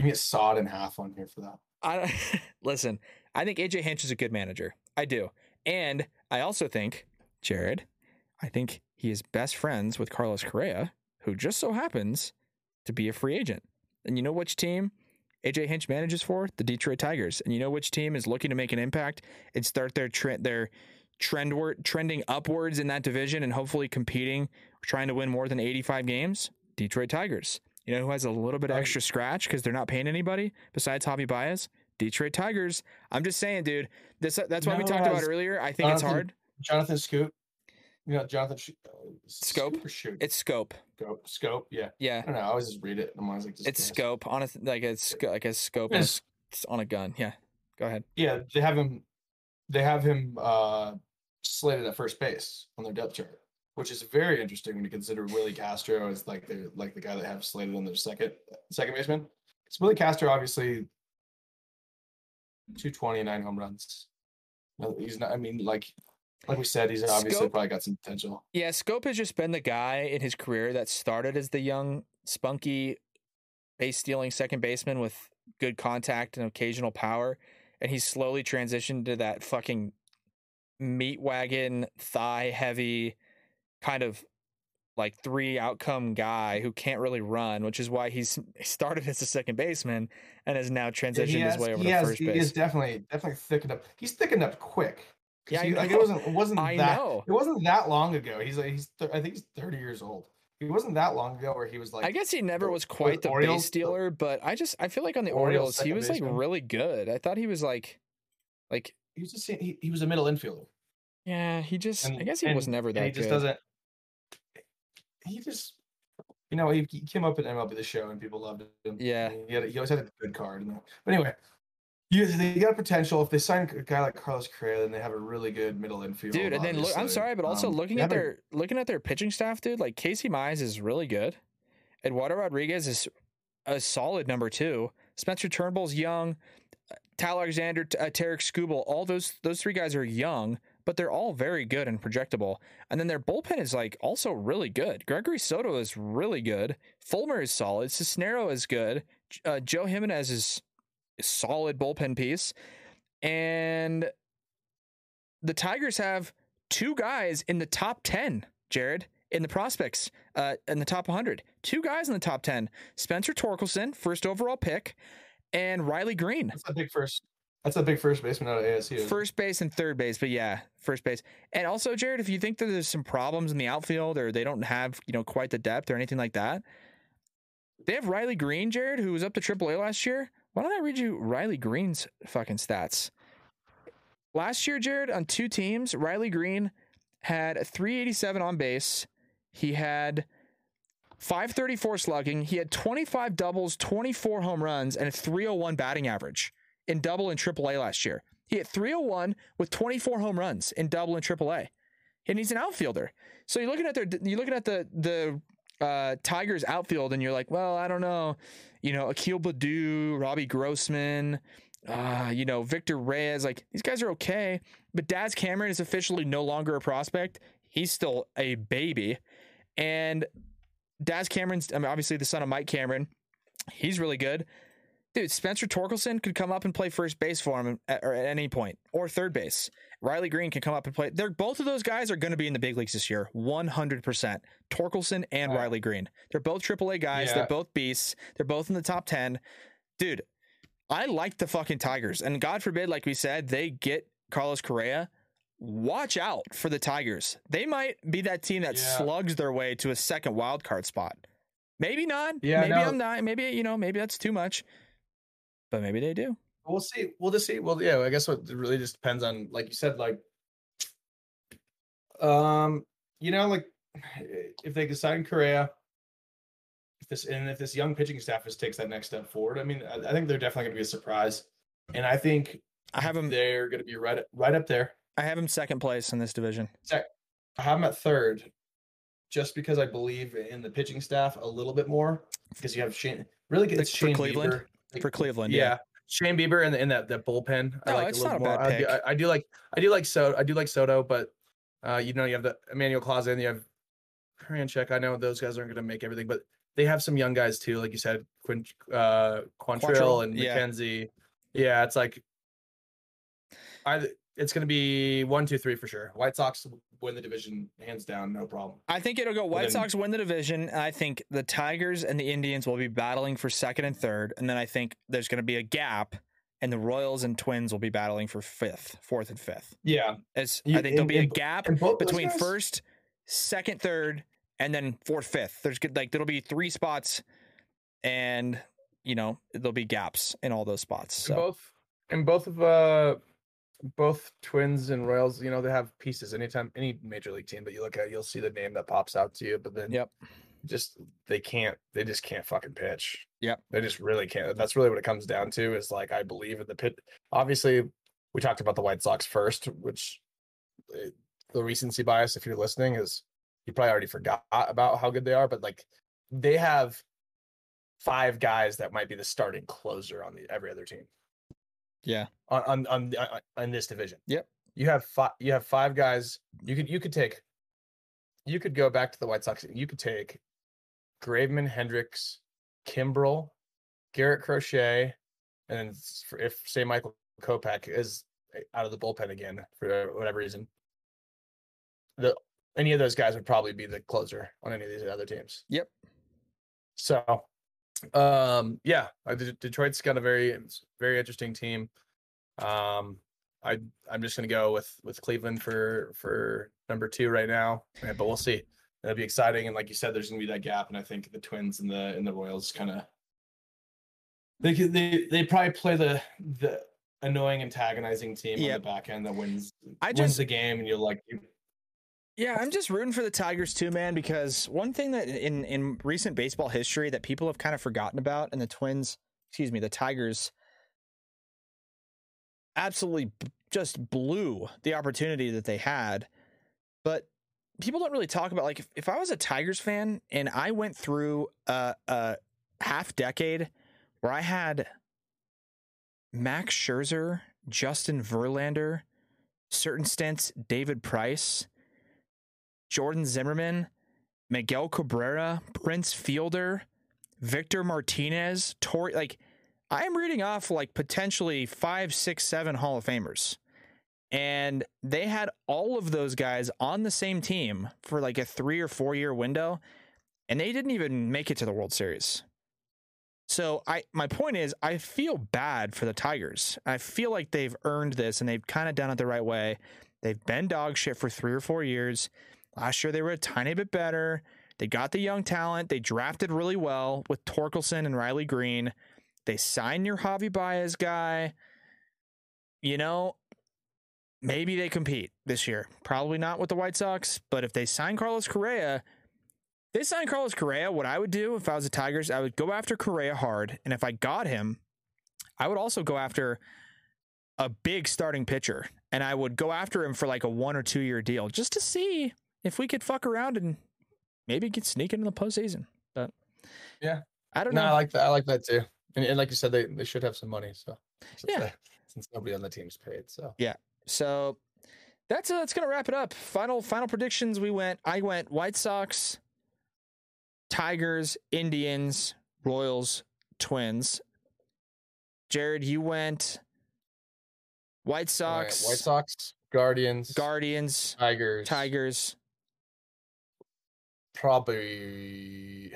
me a sawed in half on here for that. I listen. I think AJ Hinch is a good manager. I do, and I also think Jared. I think he is best friends with Carlos Correa, who just so happens to be a free agent. And you know which team AJ Hinch manages for? The Detroit Tigers. And you know which team is looking to make an impact and start their trend their trendward trending upwards in that division and hopefully competing, trying to win more than 85 games? Detroit Tigers. You know who has a little bit Right. extra scratch because they're not paying anybody besides Javy Baez? Detroit Tigers. I'm just saying, dude. This that's why we talked about earlier. I think it's hard. Jonathan Schoop. You know, Jonathan Sh- Scope? It's scope. Scope. Scope. Yeah. Yeah, I don't know. I always just read it. I'm always like, just it's guess. scope. Like a sco- like a scope on a, Yes. on a gun. Yeah. Go ahead. Yeah, they have him. They have him uh, slated at first base on their depth chart, which is very interesting when you consider Willi Castro as like the like the guy that have slated on their second second baseman. It's Willi Castro, obviously, two twenty nine home runs. No, he's not. I mean, like like we said, he's obviously Schoop- probably got some potential. Yeah, Schoop has just been the guy in his career that started as the young, spunky, base stealing second baseman with good contact and occasional power, and he's slowly transitioned to that fucking meat wagon, thigh heavy, kind of like three outcome guy who can't really run, which is why he's started as a second baseman and has now Yeah, transitioned his way over to has- first he base. is definitely definitely thickened up. He's thickened up quick. Yeah, he- like, it wasn't it wasn't I that know. it wasn't that long ago. He's like he's th- I think he's thirty years old. It wasn't that long ago where he was like I guess he never was quite the Orioles- base stealer, but I just I feel like on the Orioles Orioles he was like baseman. really good. I thought he was like, like he was just he, he was a middle infielder. yeah, he just I guess he was never that he just good. doesn't. He just, you know, he, he came up at MLB the Show and people loved him. Yeah. he, had, he always had a good card. And but anyway, you they got potential. If they sign a guy like Carlos Correa, then they have a really good middle infield. Dude, and then look, I'm sorry, but also Um, looking at have a- their looking at their pitching staff, dude, like Casey Mize is really good. Eduardo Rodriguez is a solid number two. Spencer Turnbull's young. Tal Alexander, uh, Tarik Skubal, all those those three guys are young, but they're all very good and projectable. And then their bullpen is like also really good. Gregory Soto is really good. Fulmer is solid. Cisnero is good. Uh, Joe Jimenez is solid bullpen piece. And the Tigers have two guys in the top 10, Jared, in the prospects, uh, in the top 100. Two guys in the top 10 Spencer Torkelson, first overall pick, and Riley Greene, That's a big first. That's a big first baseman out of ASU. first base and third base. But yeah, first base. And also, Jared, if you think that there's some problems in the outfield or they don't have, you know, quite the depth or anything like that, they have Riley Greene, Jared, who was up to AAA last year. Why don't I read you Riley Greene's fucking stats? Last year, Jared, on two teams, Riley Greene had a 387 on base. He had 534 slugging. He had 25 doubles, 24 home runs, and a 301 batting average in double and triple A last year. He hit 301 with 24 home runs in double and triple A. And he's an outfielder. So you're looking at their you're looking at the the uh, Tigers outfield and you're like, well, I don't know. You know, Akil Baddoo, Robbie Grossman, uh, you know, Victor Reyes, like these guys are okay. But Daz Cameron is officially no longer a prospect. He's still a baby. And Daz Cameron's I mean, obviously the son of Mike Cameron. He's really good. Dude, Spencer Torkelson could come up and play first base for him at, or at any point, or third base. Riley Greene can come up and play. They're both of those guys are going to be in the big leagues this year, one hundred percent. Torkelson and Yeah. Riley Greene. They're both AAA guys. They're both beasts. They're both in the top ten. Dude, I like the fucking Tigers, and God forbid, like we said, they get Carlos Correa. Watch out for the Tigers. They might be that team that Yeah. slugs their way to a second wild card spot. Maybe not. Yeah, maybe no. I'm not. Maybe you know. Maybe that's too much. But maybe they do. We'll see. We'll just see. Well, yeah, I guess what it really just depends on, like you said, like, um, you know, like if they decide in Correa, if this and if this young pitching staff just takes that next step forward, I mean, I, I think they're definitely going to be a surprise, and I think I have them. they're going to be right, right up there. I have them second place in this division. I have them at third, just because I believe in the pitching staff a little bit more. Because you have Shane, really, it's For Shane Cleveland? Bieber. For Cleveland, yeah. yeah. Shane Bieber and in that that bullpen. I No, like it's a little not a more. bad I, do, pick. I, I do like I do like Soto. I do like Soto, but uh, you know you have the Emmanuel Clase and you have Karinchak. I know those guys aren't going to make everything, but they have some young guys too, like you said, Quin, uh, Quantrill Quantrill, and yeah. McKenzie. Yeah, it's like I. It's going to be one, two, three for sure. White Sox win the division hands down, no problem. I think it'll go White then- Sox win the division. I think the Tigers and the Indians will be battling for second and third. And then I think there's going to be a gap, and the Royals and Twins will be battling for fifth, fourth, and fifth. Yeah, As You- I think there'll and- be a gap and both those between first, second, third, and then fourth, fifth. There's good like there'll be three spots, and you know there'll be gaps in all those spots. So both and both of uh both twins and royals you know they have pieces anytime any major league team that you look at you'll see the name that pops out to you but then Yep. just they can't they just can't fucking pitch Yep. they just really can't that's really what it comes down to is like i believe in the pit obviously we talked about the White Sox first, which uh, the recency bias, if you're listening, is you probably already forgot about how good they are, but like they have five guys that might be the starting closer on the every other team Yeah. on on on, on, on this division. Yep. You have five. You have five guys. You could you could take. You could go back to the White Sox. You could take Graveman, Hendriks, Kimbrel, Garrett Crochet, and then for- if say Michael Kopech is eh, out of the bullpen again for whatever reason, the any of those guys would probably be the closer on any of these other teams. Yep. So, um, yeah, I, Detroit's got a very very interesting team. Um, I I'm just gonna go with with Cleveland for for number two right now, but we'll see. It'll be exciting, and like you said, there's gonna be that gap, and I think the Twins and the and the Royals kind of they could- they they probably play the the annoying antagonizing team on the back end that wins I wins the game, and you're like, Yeah, I'm just rooting for the Tigers too, man, because one thing that in in recent baseball history that people have kind of forgotten about and the Twins, excuse me, the Tigers absolutely just blew the opportunity that they had. But people don't really talk about like if, if I was a Tigers fan and I went through a, a half decade where I had Max Scherzer, Justin Verlander, certain stints David Price, Jordan Zimmermann, Miguel Cabrera, Prince Fielder, Victor Martinez, Torii. Like, I am reading off like potentially five, six, seven Hall of Famers. And they had all of those guys on the same team for like a three or four year window, and they didn't even make it to the World Series. So I my point is I feel bad for the Tigers. I feel like they've earned this and they've kind of done it the right way. They've been dog shit for three or four years. Last year they were a tiny bit better. They got the young talent. They drafted really well with Torkelson and Riley Greene. They signed your Javy Baez guy. You know, maybe they compete this year. Probably not with the White Sox, but if they sign Carlos Correa, they sign Carlos Correa, what I would do if I was the Tigers, I would go after Correa hard. And if I got him, I would also go after a big starting pitcher. And I would go after him for like a one or two year deal just to see if we could fuck around and maybe get sneak into the postseason. But Yeah. I don't no, I know. like that. I like that too. And, and like you said, they they should have some money. So since Yeah. they- since nobody on the team's paid. So yeah. So that's uh, that's gonna wrap it up. Final final predictions. We went. I went White Sox, Tigers, Indians, Royals, Twins. Jared, you went White all right, Sox, White Sox, Guardians, Guardians, Tigers, Tigers. Probably.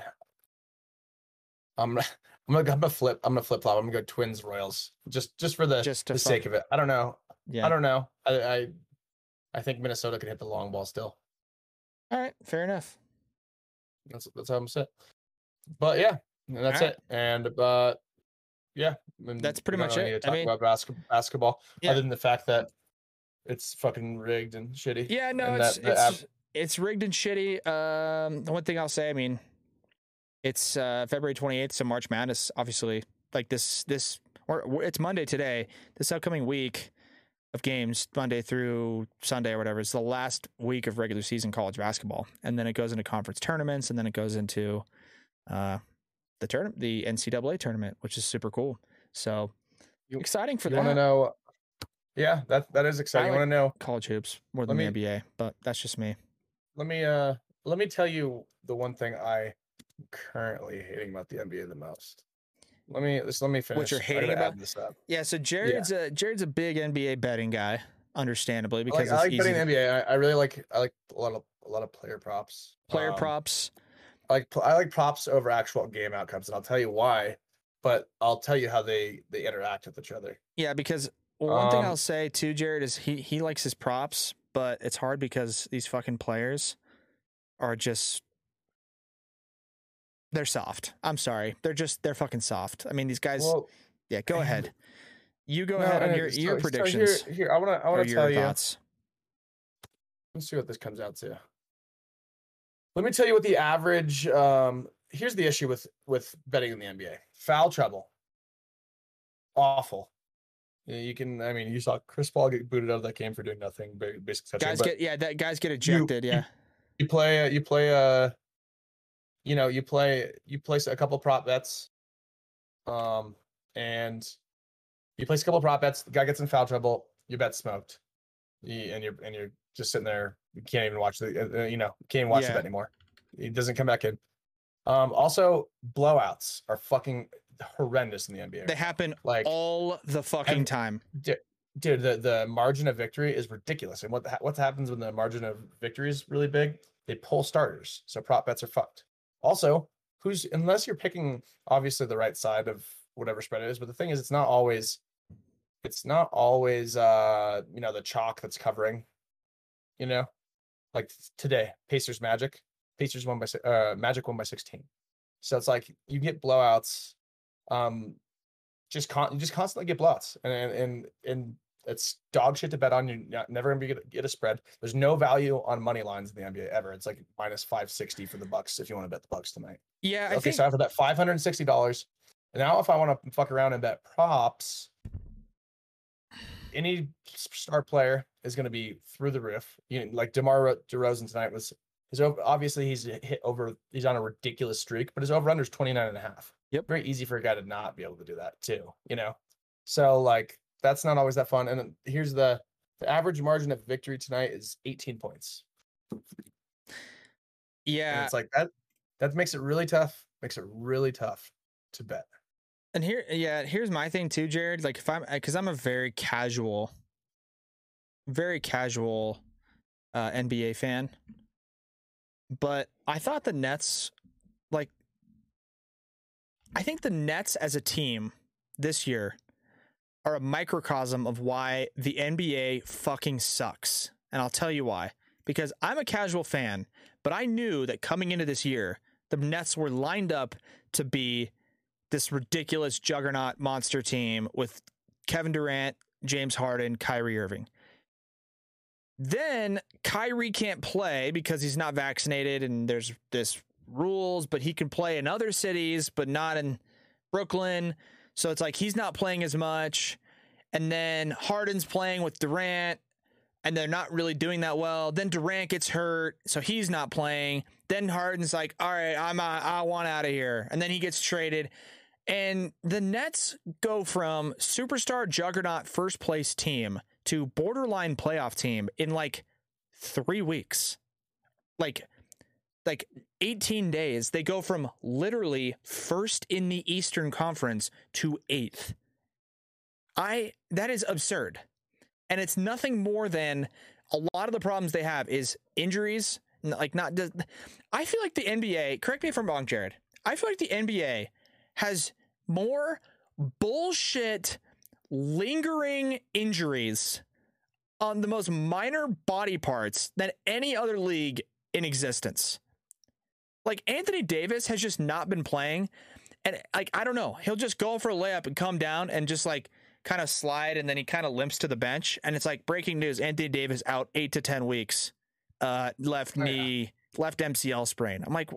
I'm gonna, I'm gonna, I'm gonna flip. I'm gonna flip flop. I'm gonna go Twins Royals just just for the Just the fuck- sake of it. I don't know. Yeah. I don't know. I, I I think Minnesota can hit the long ball still. All right. Fair enough. That's that's how I'm set. But yeah, that's Alright. it. And uh, yeah, and That's pretty much really need it. to I talk mean- about basket, basketball Yeah. other than the fact that it's fucking rigged and shitty. Yeah. No. It's that- it's it's rigged and shitty. Um. The one thing I'll say. I mean, it's uh, February 28th, so March Madness. Obviously, like this this or it's Monday today. This upcoming week of games, Monday through Sunday or whatever, is the last week of regular season college basketball, and then it goes into conference tournaments, and then it goes into uh, the tournament, the NCAA tournament, which is super cool. So You- exciting for you that. want to know? Yeah, that that is exciting. I like- want to know. college hoops more than Let the NBA, but that's just me. Let me uh let me tell you the one thing I am currently hating about the NBA the most. Let me just let me finish. What you're hating about? this up. Yeah, so Jared's a Jared's a big NBA betting guy, understandably I because like, I like betting to- NBA. I, I really like I like a lot of a lot of player props. player Um, props. I like I like props over actual game outcomes, and I'll tell you why. But I'll tell you how they they interact with each other. Yeah, because one thing Um, I'll say too, Jared, is he he likes his props, but it's hard because these fucking players are just they're soft. I'm sorry, they're just they're fucking soft. I mean, these guys. Well, yeah, go ahead. You go no, ahead on your so- your so predictions here, here, I want to I want to your tell you. thoughts. Let's see what this comes out to. Let me tell you what the average. Um, here's the issue with with betting in the NBA: foul trouble. Awful. You can. I mean, you saw Chris Paul get booted out of that game for doing nothing, ba- basically. Guys but get yeah, that guys get ejected. yeah, you play. Uh, you play. Uh, you know, you play. You place a couple prop bets. Um, and you place a couple prop bets. The guy gets in foul trouble. Your bet smoked. You, and you're and you're just sitting there. You can't even watch the. Uh, uh, you know, can't even watch Yeah. the bet anymore. It doesn't come back in. Um, also blowouts are fucking horrendous in the NBA. they happen like all the fucking time. dude the, the margin of victory is ridiculous. And what ha- what happens when the margin of victory is really big? They pull starters so prop bets are fucked. Also who's unless you're picking obviously the right side of whatever spread it is but the thing is it's not always it's not always uh you know the chalk that's covering you know? Like today pacers magic pacers won by uh magic won by 16 so it's like you get blowouts um just con- just constantly get blowouts and and and, and it's dog shit to bet on. You're not, never gonna be get, get a spread. There's no value on money lines in the NBA ever. It's like minus five sixty for the Bucks if you want to bet the Bucks tonight. Yeah, I okay, think so I have to bet five hundred and sixty dollars. Now if I want to fuck around and bet props, any star player is going to be through the roof. You know, like Demar Ro- Derozan tonight was. His over, obviously he's hit over. He's on a ridiculous streak, but his over under is 29 and a half. Yep. Very easy for a guy to not be able to do that too. You know, so like that's not always that fun. And here's the the average margin of victory tonight is 18 points. And yeah, it's like that. That makes it really tough. Makes it really tough to bet. And here, yeah, here's my thing too, Jared. Like, if I'm, because I'm a very casual, very casual uh, NBA fan, but I thought the Nets, I think the Nets as a team this year are a microcosm of why the NBA fucking sucks. And I'll tell you why. Because I'm a casual fan, but I knew that coming into this year, the Nets were lined up to be this ridiculous juggernaut monster team with Kevin Durant, James Harden, Kyrie Irving. Then Kyrie can't play because he's not vaccinated and there's this rules, but he can play in other cities, but not in Brooklyn. So it's like he's not playing as much. And then Harden's playing with Durant and they're not really doing that well. Then Durant gets hurt, so he's not playing. Then Harden's like, "All right, I'm I want out of here," and then he gets traded. And the Nets go from superstar juggernaut first place team to borderline playoff team in like three weeks, like like 18 days. They go from literally first in the Eastern Conference to eighth. I that is absurd and it's nothing more than a lot of the problems they have is injuries like not i feel like the nba correct me if i'm wrong jared i feel like the nba has more bullshit lingering injuries on the most minor body parts than any other league in existence like anthony davis has just not been playing and like i don't know he'll just go for a layup and come down and just like kind of slide and then he kind of limps to the bench and it's like breaking news anthony davis out eight to ten weeks uh left Oh, yeah. knee left mcl sprain i'm like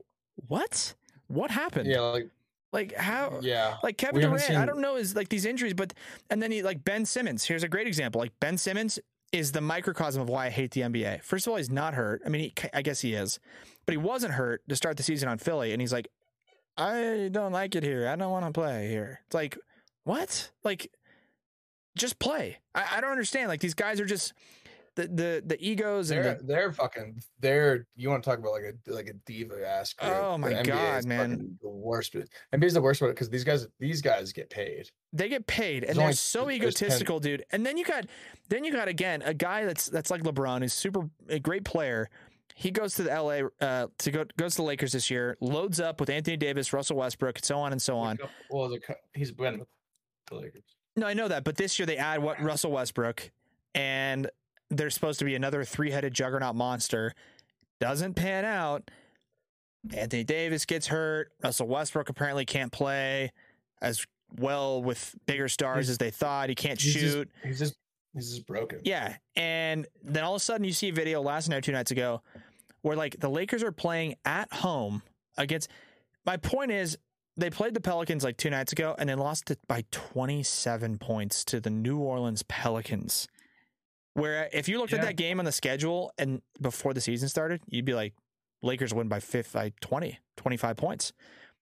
what what happened Yeah, like like how yeah. like Kevin Durant, I don't know is like these injuries, but and then he like Ben Simmons. Here's a great example. Like Ben Simmons is the microcosm of why I hate the NBA. First of all, he's not hurt. I mean, he, I guess he is, but he wasn't hurt to start the season on Philly, and he's like, I don't like it here. I don't want to play here. It's like, what? Like, just play. I, I don't understand. Like these guys are just the the the egos and They're the, they're fucking they're you want to talk about like a like a diva ass group. Oh my The God, man. The worst. NBA is the worst one because these guys these guys get paid. they get paid and There's they're only- so there's 10 egotistical, dude. And then you got then you got again a guy that's that's like LeBron, who's super a great player. He goes to the LA uh, to go goes to the Lakers this year, loads up with Anthony Davis, Russell Westbrook, and so on and so on. Well, he's been with the Lakers. No, I know that, but this year they add what Russell Westbrook, and there's supposed to be another three-headed juggernaut monster. Doesn't pan out. Anthony Davis gets hurt. Russell Westbrook apparently can't play as well with bigger stars He's- as they thought. He can't He's just- shoot. he's just he's just broken. Yeah, and then all of a sudden you see a video last night, or two nights ago, where like the Lakers are playing at home against. My point is, they played the Pelicans like two nights ago and they lost it by 27 points to the New Orleans Pelicans. Where uh, if you looked Yeah. at that game on the schedule and before the season started, you'd be like, Lakers win by fifth by 20, 25 points.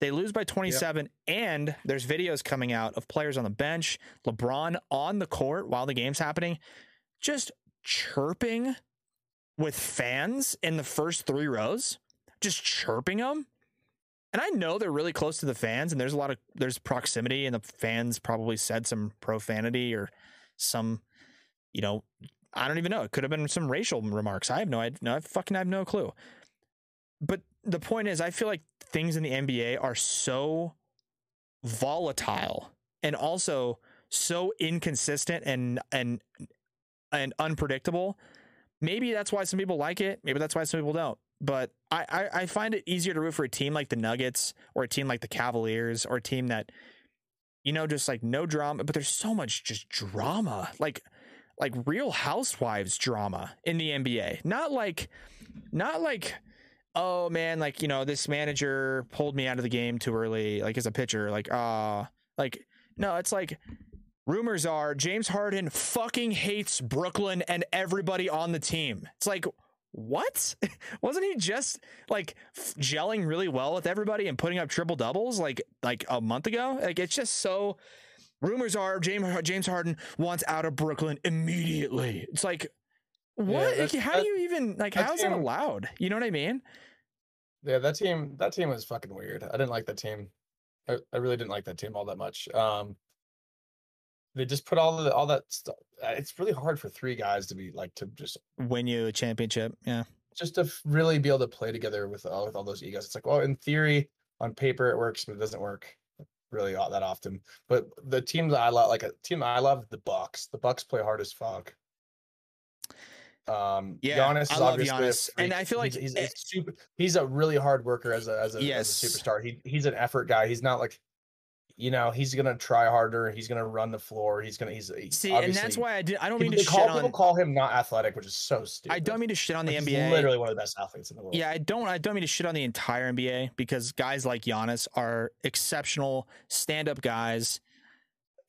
They lose by 27, and there's videos coming out of players on the bench, LeBron on the court while the game's happening, just chirping with fans in the first three rows, just chirping them. And I know they're really close to the fans, and there's a lot of there's proximity, and the fans probably said some profanity or some, you know, I don't even know. It could have been some racial remarks. I have no, I, no, I fucking have no clue. But the point is, I feel like things in the NBA are so volatile and also so inconsistent and and and unpredictable. Maybe that's why some people like it. Maybe that's why some people don't. But I, I, I find it easier to root for a team like the Nuggets or a team like the Cavaliers or a team that, you know, just like no drama. But there's so much just drama, like like Real Housewives drama in the NBA. Not like, not like, oh man, like you know this manager pulled me out of the game too early, like as a pitcher, like ah, like no, it's like rumors are James Harden fucking hates Brooklyn and everybody on the team. It's like, what? Wasn't he just like f- gelling really well with everybody and putting up triple doubles like like a month ago? Like it's just so. Rumors are James James Harden wants out of Brooklyn immediately. It's like, what? that's- Like, how do you even like? How is that allowed? You know what I mean? Yeah, that team that team was fucking weird. I didn't like that team. I, I really didn't like that team all that much. Um they just put all the all that stuff. It's really hard for three guys to be like to just Win you a championship. Yeah. just to really be able to play together with all with all those egos. It's like, well, in theory, on paper it works, but it doesn't work really all that often. But the team that I love, like a team I love, the Bucks. The Bucks play hard as fuck. Um, Yeah, Giannis I is love Giannis, and. I feel like he's, he's, eh he's super. He's a really hard worker as a as a, Yes. as a superstar. He he's an effort guy. He's not like, you know, he's gonna try harder. He's gonna run the floor. He's gonna he's See, and that's why I did. I don't mean to call, shit people on. call him not athletic, which is so stupid. I don't mean to shit on the NBA. Literally one of the best athletes in the world. Yeah, I don't. I don't mean to shit on the entire NBA because guys like Giannis are exceptional stand-up guys,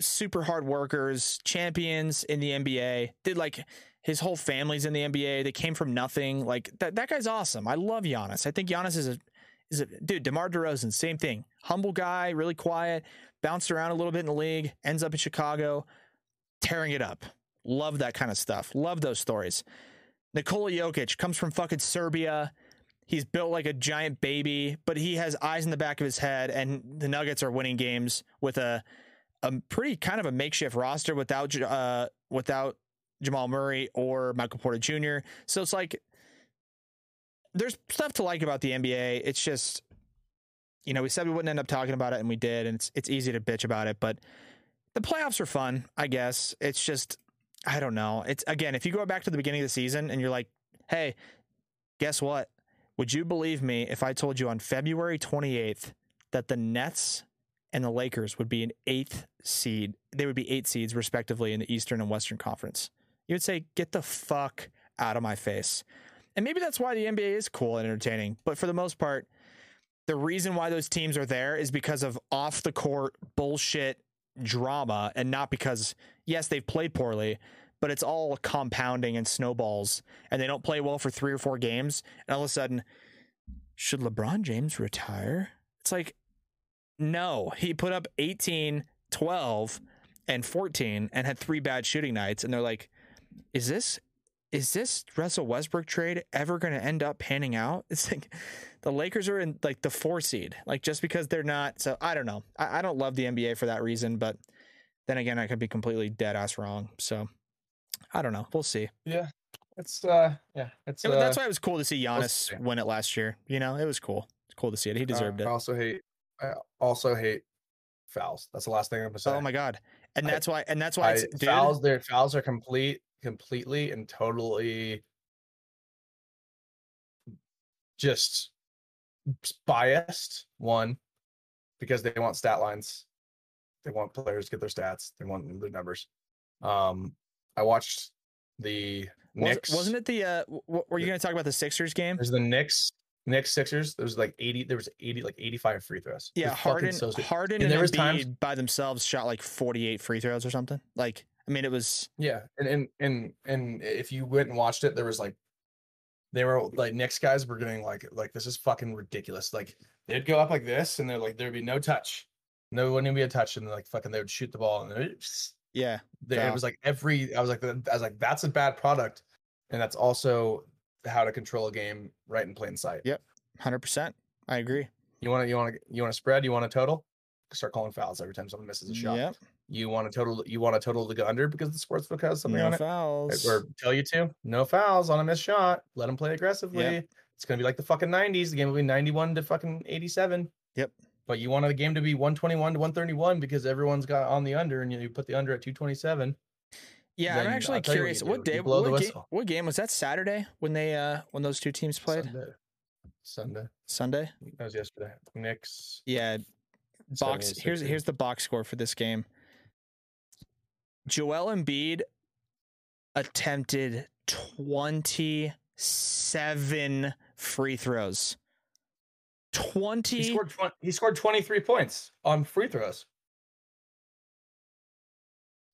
super hard workers, champions in the NBA. Did like his whole family's in the NBA. They came from nothing. Like that. That guy's awesome. I love Giannis. I think Giannis is a is a dude. Demar Derozan, same thing. Humble guy, really quiet. Bounced around a little bit in the league. Ends up in Chicago, tearing it up. Love that kind of stuff. Love those stories. Nikola Jokic comes from fucking Serbia. He's built like a giant baby, but he has eyes in the back of his head, and the Nuggets are winning games with a a pretty kind of a makeshift roster without uh, without Jamal Murray or Michael Porter Jr. So it's like there's stuff to like about the NBA. It's just you know we said we wouldn't end up talking about it, and we did, and it's it's easy to bitch about it, but the playoffs are fun, I guess. It's just I don't know. It's again, if you go back to the beginning of the season and you're like, hey, guess what? Would you believe me if I told you on February 28th that the Nets and the Lakers would be an eighth seed? They would be eight seeds, respectively, in the Eastern and Western Conference. You would say, get the fuck out of my face. And maybe that's why the NBA is cool and entertaining. But for the most part, the reason why those teams are there is because of off the court bullshit drama and not because, yes, they've played poorly, but it's all compounding and snowballs and they don't play well for three or four games. And all of a sudden, should LeBron James retire? It's like, no, he put up 18, 12, and 14 and had three bad shooting nights. And they're like, is this. Is this Russell Westbrook trade ever going to end up panning out? It's like the Lakers are in like the four seed, like just because they're not. So I don't know. I, I don't love the NBA for that reason, but then again, I could be completely dead ass wrong. So I don't know. We'll see. Yeah, it's uh, yeah, it's. Yeah, Uh, that's why it was cool to see Giannis see. win it last year. You know, it was cool. It's cool to see it. He deserved uh, it. I also hate. I also hate fouls. That's the last thing I'm gonna say. Oh my god! And I- that's why. And that's why I, fouls. Their fouls are complete, completely and totally just biased. One, because they want stat lines. They want players to get their stats. They want their numbers. Um, I watched the Was, Knicks. wasn't it the? uh w- Were you going to talk about the Sixers game? There's the Knicks. Knicks Sixers, there was like 80, there was 80, like 85 free throws. Yeah, Harden, so. Harden And and, there was times- by themselves shot like 48 free throws or something. Like, I mean, it was Yeah, and and and and if you went and watched it, there was like, they were like Knicks guys were doing like like this is fucking ridiculous. Like they'd go up like this, and they're like there'd be no touch, no wouldn't be a touch, and like fucking they would shoot the ball, and yeah, there it was like every I was like I was like that's a bad product, and that's also how to control a game right in plain sight. Yep. 100%. I agree. You want to you want to you want to spread? You want a total? Start calling fouls every time someone misses a shot. Yep. You want a total? You want a total to go under because the sportsbook has something No on it. No fouls. or tell you to no fouls on a missed shot. Let them play aggressively. It's gonna be like the fucking nineties. The game will be ninety one to fucking eighty seven. Yep. But you wanted the game to be one twenty one to one thirty one because everyone's got on the under and you, put the under at two twenty seven. Yeah, I'm actually you what curious. What, day? What, ga- what game was that? Saturday when they uh when those two teams played? Sunday. Sunday. Sunday. That was yesterday. Knicks. Yeah. Box. Here's here's the box score for this game. Joel Embiid attempted 27 free throws. 20 he scored 20, he scored twenty three points on free throws.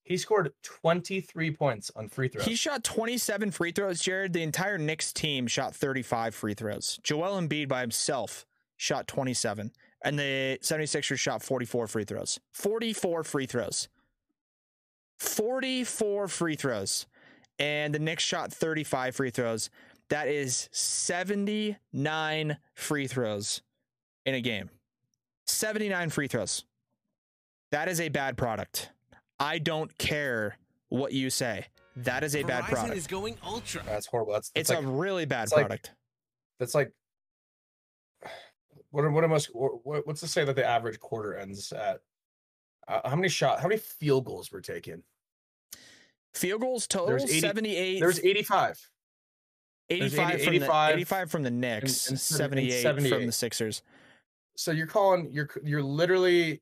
He scored 23 points on free throws. He shot 27 free throws, Jared. The entire Knicks team shot 35 free throws. Joel Embiid by himself shot 27. And the 76ers shot 44 free throws. 44 free throws. 44 free throws. And the Knicks shot 35 free throws. That is 79 free throws in a game. 79 free throws. That is a bad product. I don't care what you say. That is a bad product. is going ultra. That's horrible. That's, that's it's like, a really bad it's like- product. that's like what are what are most what, what's to say that the average quarter ends at uh, how many shot how many field goals were taken Field goals total There's 80 78. there was 85 there's 85, 80 from 85 the 85 from the Knicks, and and 78, from the Sixers. so you're calling you're you're literally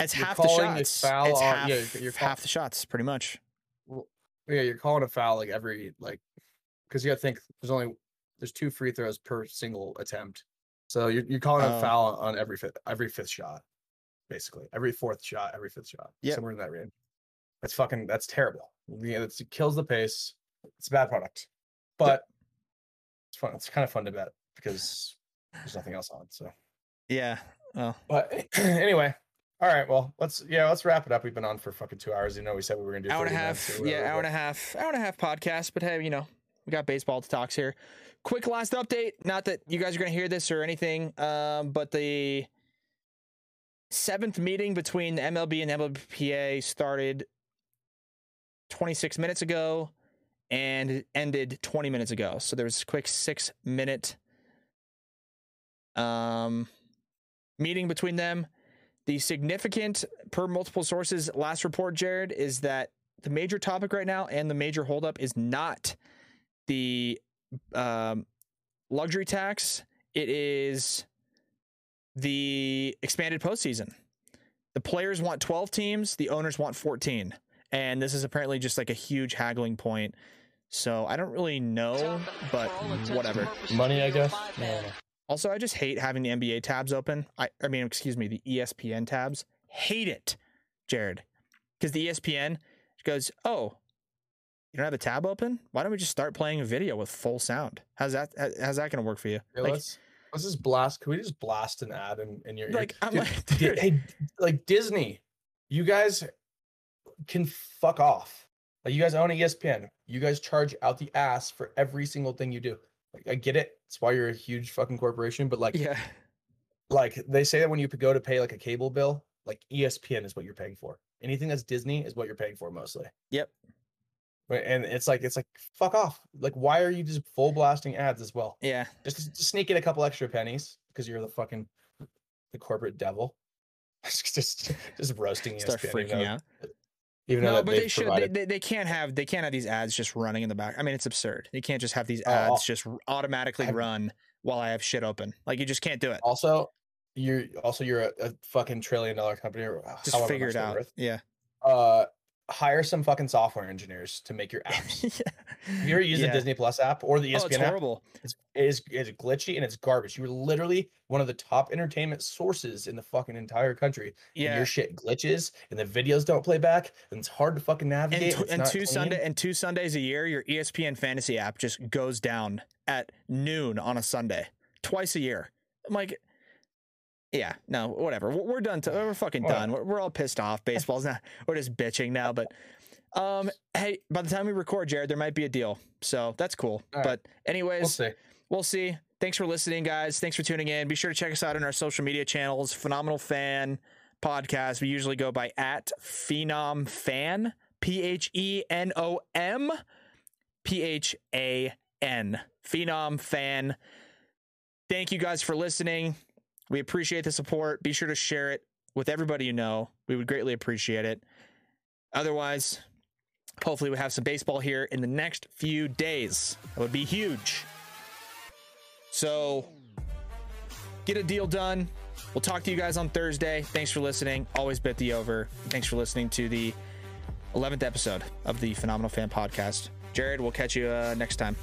It's half the shots. foul it's on- half, yeah, you're- you're call- half the shots, pretty much. yeah you're calling a foul like every like because you gotta think there's only there's two free throws per single attempt so you're, you're calling Oh. a foul on every fifth every fifth shot basically every fourth shot every fifth shot Yep. somewhere in that range that's fucking that's terrible yeah it's, it kills the pace it's a bad product but it's fun it's kind of fun to bet because there's nothing else on so Yeah. Oh, but anyway all right well let's yeah let's wrap it up we've been on for fucking two hours you know we said we were gonna do hour and a half. Yeah, hour and a half. Hour and a half podcast. But hey, you know, we got baseball to talks here. Quick last update. Not that you guys are going to hear this or anything, um, but the seventh meeting between the MLB and MLBPA started 26 minutes ago and ended 20 minutes ago. So there was a quick six minute um, meeting between them. The significant, per multiple sources, last report, Jared, is that the major topic right now and the major holdup is not the um, luxury tax. It is the expanded postseason. The players want 12 teams, the owners want 14. And this is apparently just like a huge haggling point. So I don't really know, but whatever. money i guess yeah. Also, I just hate having the NBA tabs open. I, I mean, excuse me, the ESPN tabs. Hate it, Jared. Because the ESPN goes, oh, you don't have a tab open? Why don't we just start playing a video with full sound? How's that? How's that going to work for you? Yeah, like, let's let's just blast. Can we just blast an ad in, in your ear? like, I'm Dude, like, dude, hey, like Disney, you guys can fuck off. Like you guys own ESPN. You guys charge out the ass for every single thing you do. Like I get it. It's why you're a huge fucking corporation. But like, yeah, like they say that when you go to pay like a cable bill, like ESPN is what you're paying for. Anything that's Disney is what you're paying for mostly. Yep. And it's like it's like fuck off. Like why are you just full blasting ads as well? yeah. just, just sneak in a couple extra pennies because you're the fucking the corporate devil. just just roasting Start ESPN, freaking even though- out. Even No, but they should. They, provided- they, they can't have. They can't have these ads just running in the back. I mean, it's absurd. You can't just have these Oh, ads I'll- just automatically I've- run while I have shit open. Like you just can't do it. also you're also you're a, a fucking trillion dollar company or Just figure it out. worth. Yeah. Uh, hire some fucking software engineers to make your apps. yeah. Have you ever used Yeah. the Disney Plus app or the oh, E Oh, ESPN it's app? horrible. It's, it is it's glitchy and it's garbage. You're literally one of the top entertainment sources in the fucking entire country. And Yeah. your shit glitches and the videos don't play back and it's hard to fucking navigate. tw- it's and two clean. Sunday and two Sundays a year, your ESPN fantasy app just goes down at noon on a Sunday, twice a year. I'm like, yeah, no, whatever. We're, done. To, we're fucking done. We're, we're all pissed off. Baseball's not. We're just bitching now. But um, hey, by the time we record, Jared, there might be a deal. So that's cool. All right. But anyways, We'll see. we'll see. Thanks for listening, guys. Thanks for tuning in. Be sure to check us out on our social media channels. Phenomenal Fan Podcast. We usually go by at Phenom Phan, P H E N O M, P H A N. Phenom Phan. Thank you guys for listening. We appreciate the support. Be sure to share it with everybody you know. We would greatly appreciate it. Otherwise, hopefully, we have some baseball here in the next few days. That would be huge. So get a deal done. We'll talk to you guys on Thursday. Thanks for listening. Always bet the over. Thanks for listening to the 11th episode of the Phenomenal Fan Podcast. Jared, we'll catch you uh, next time.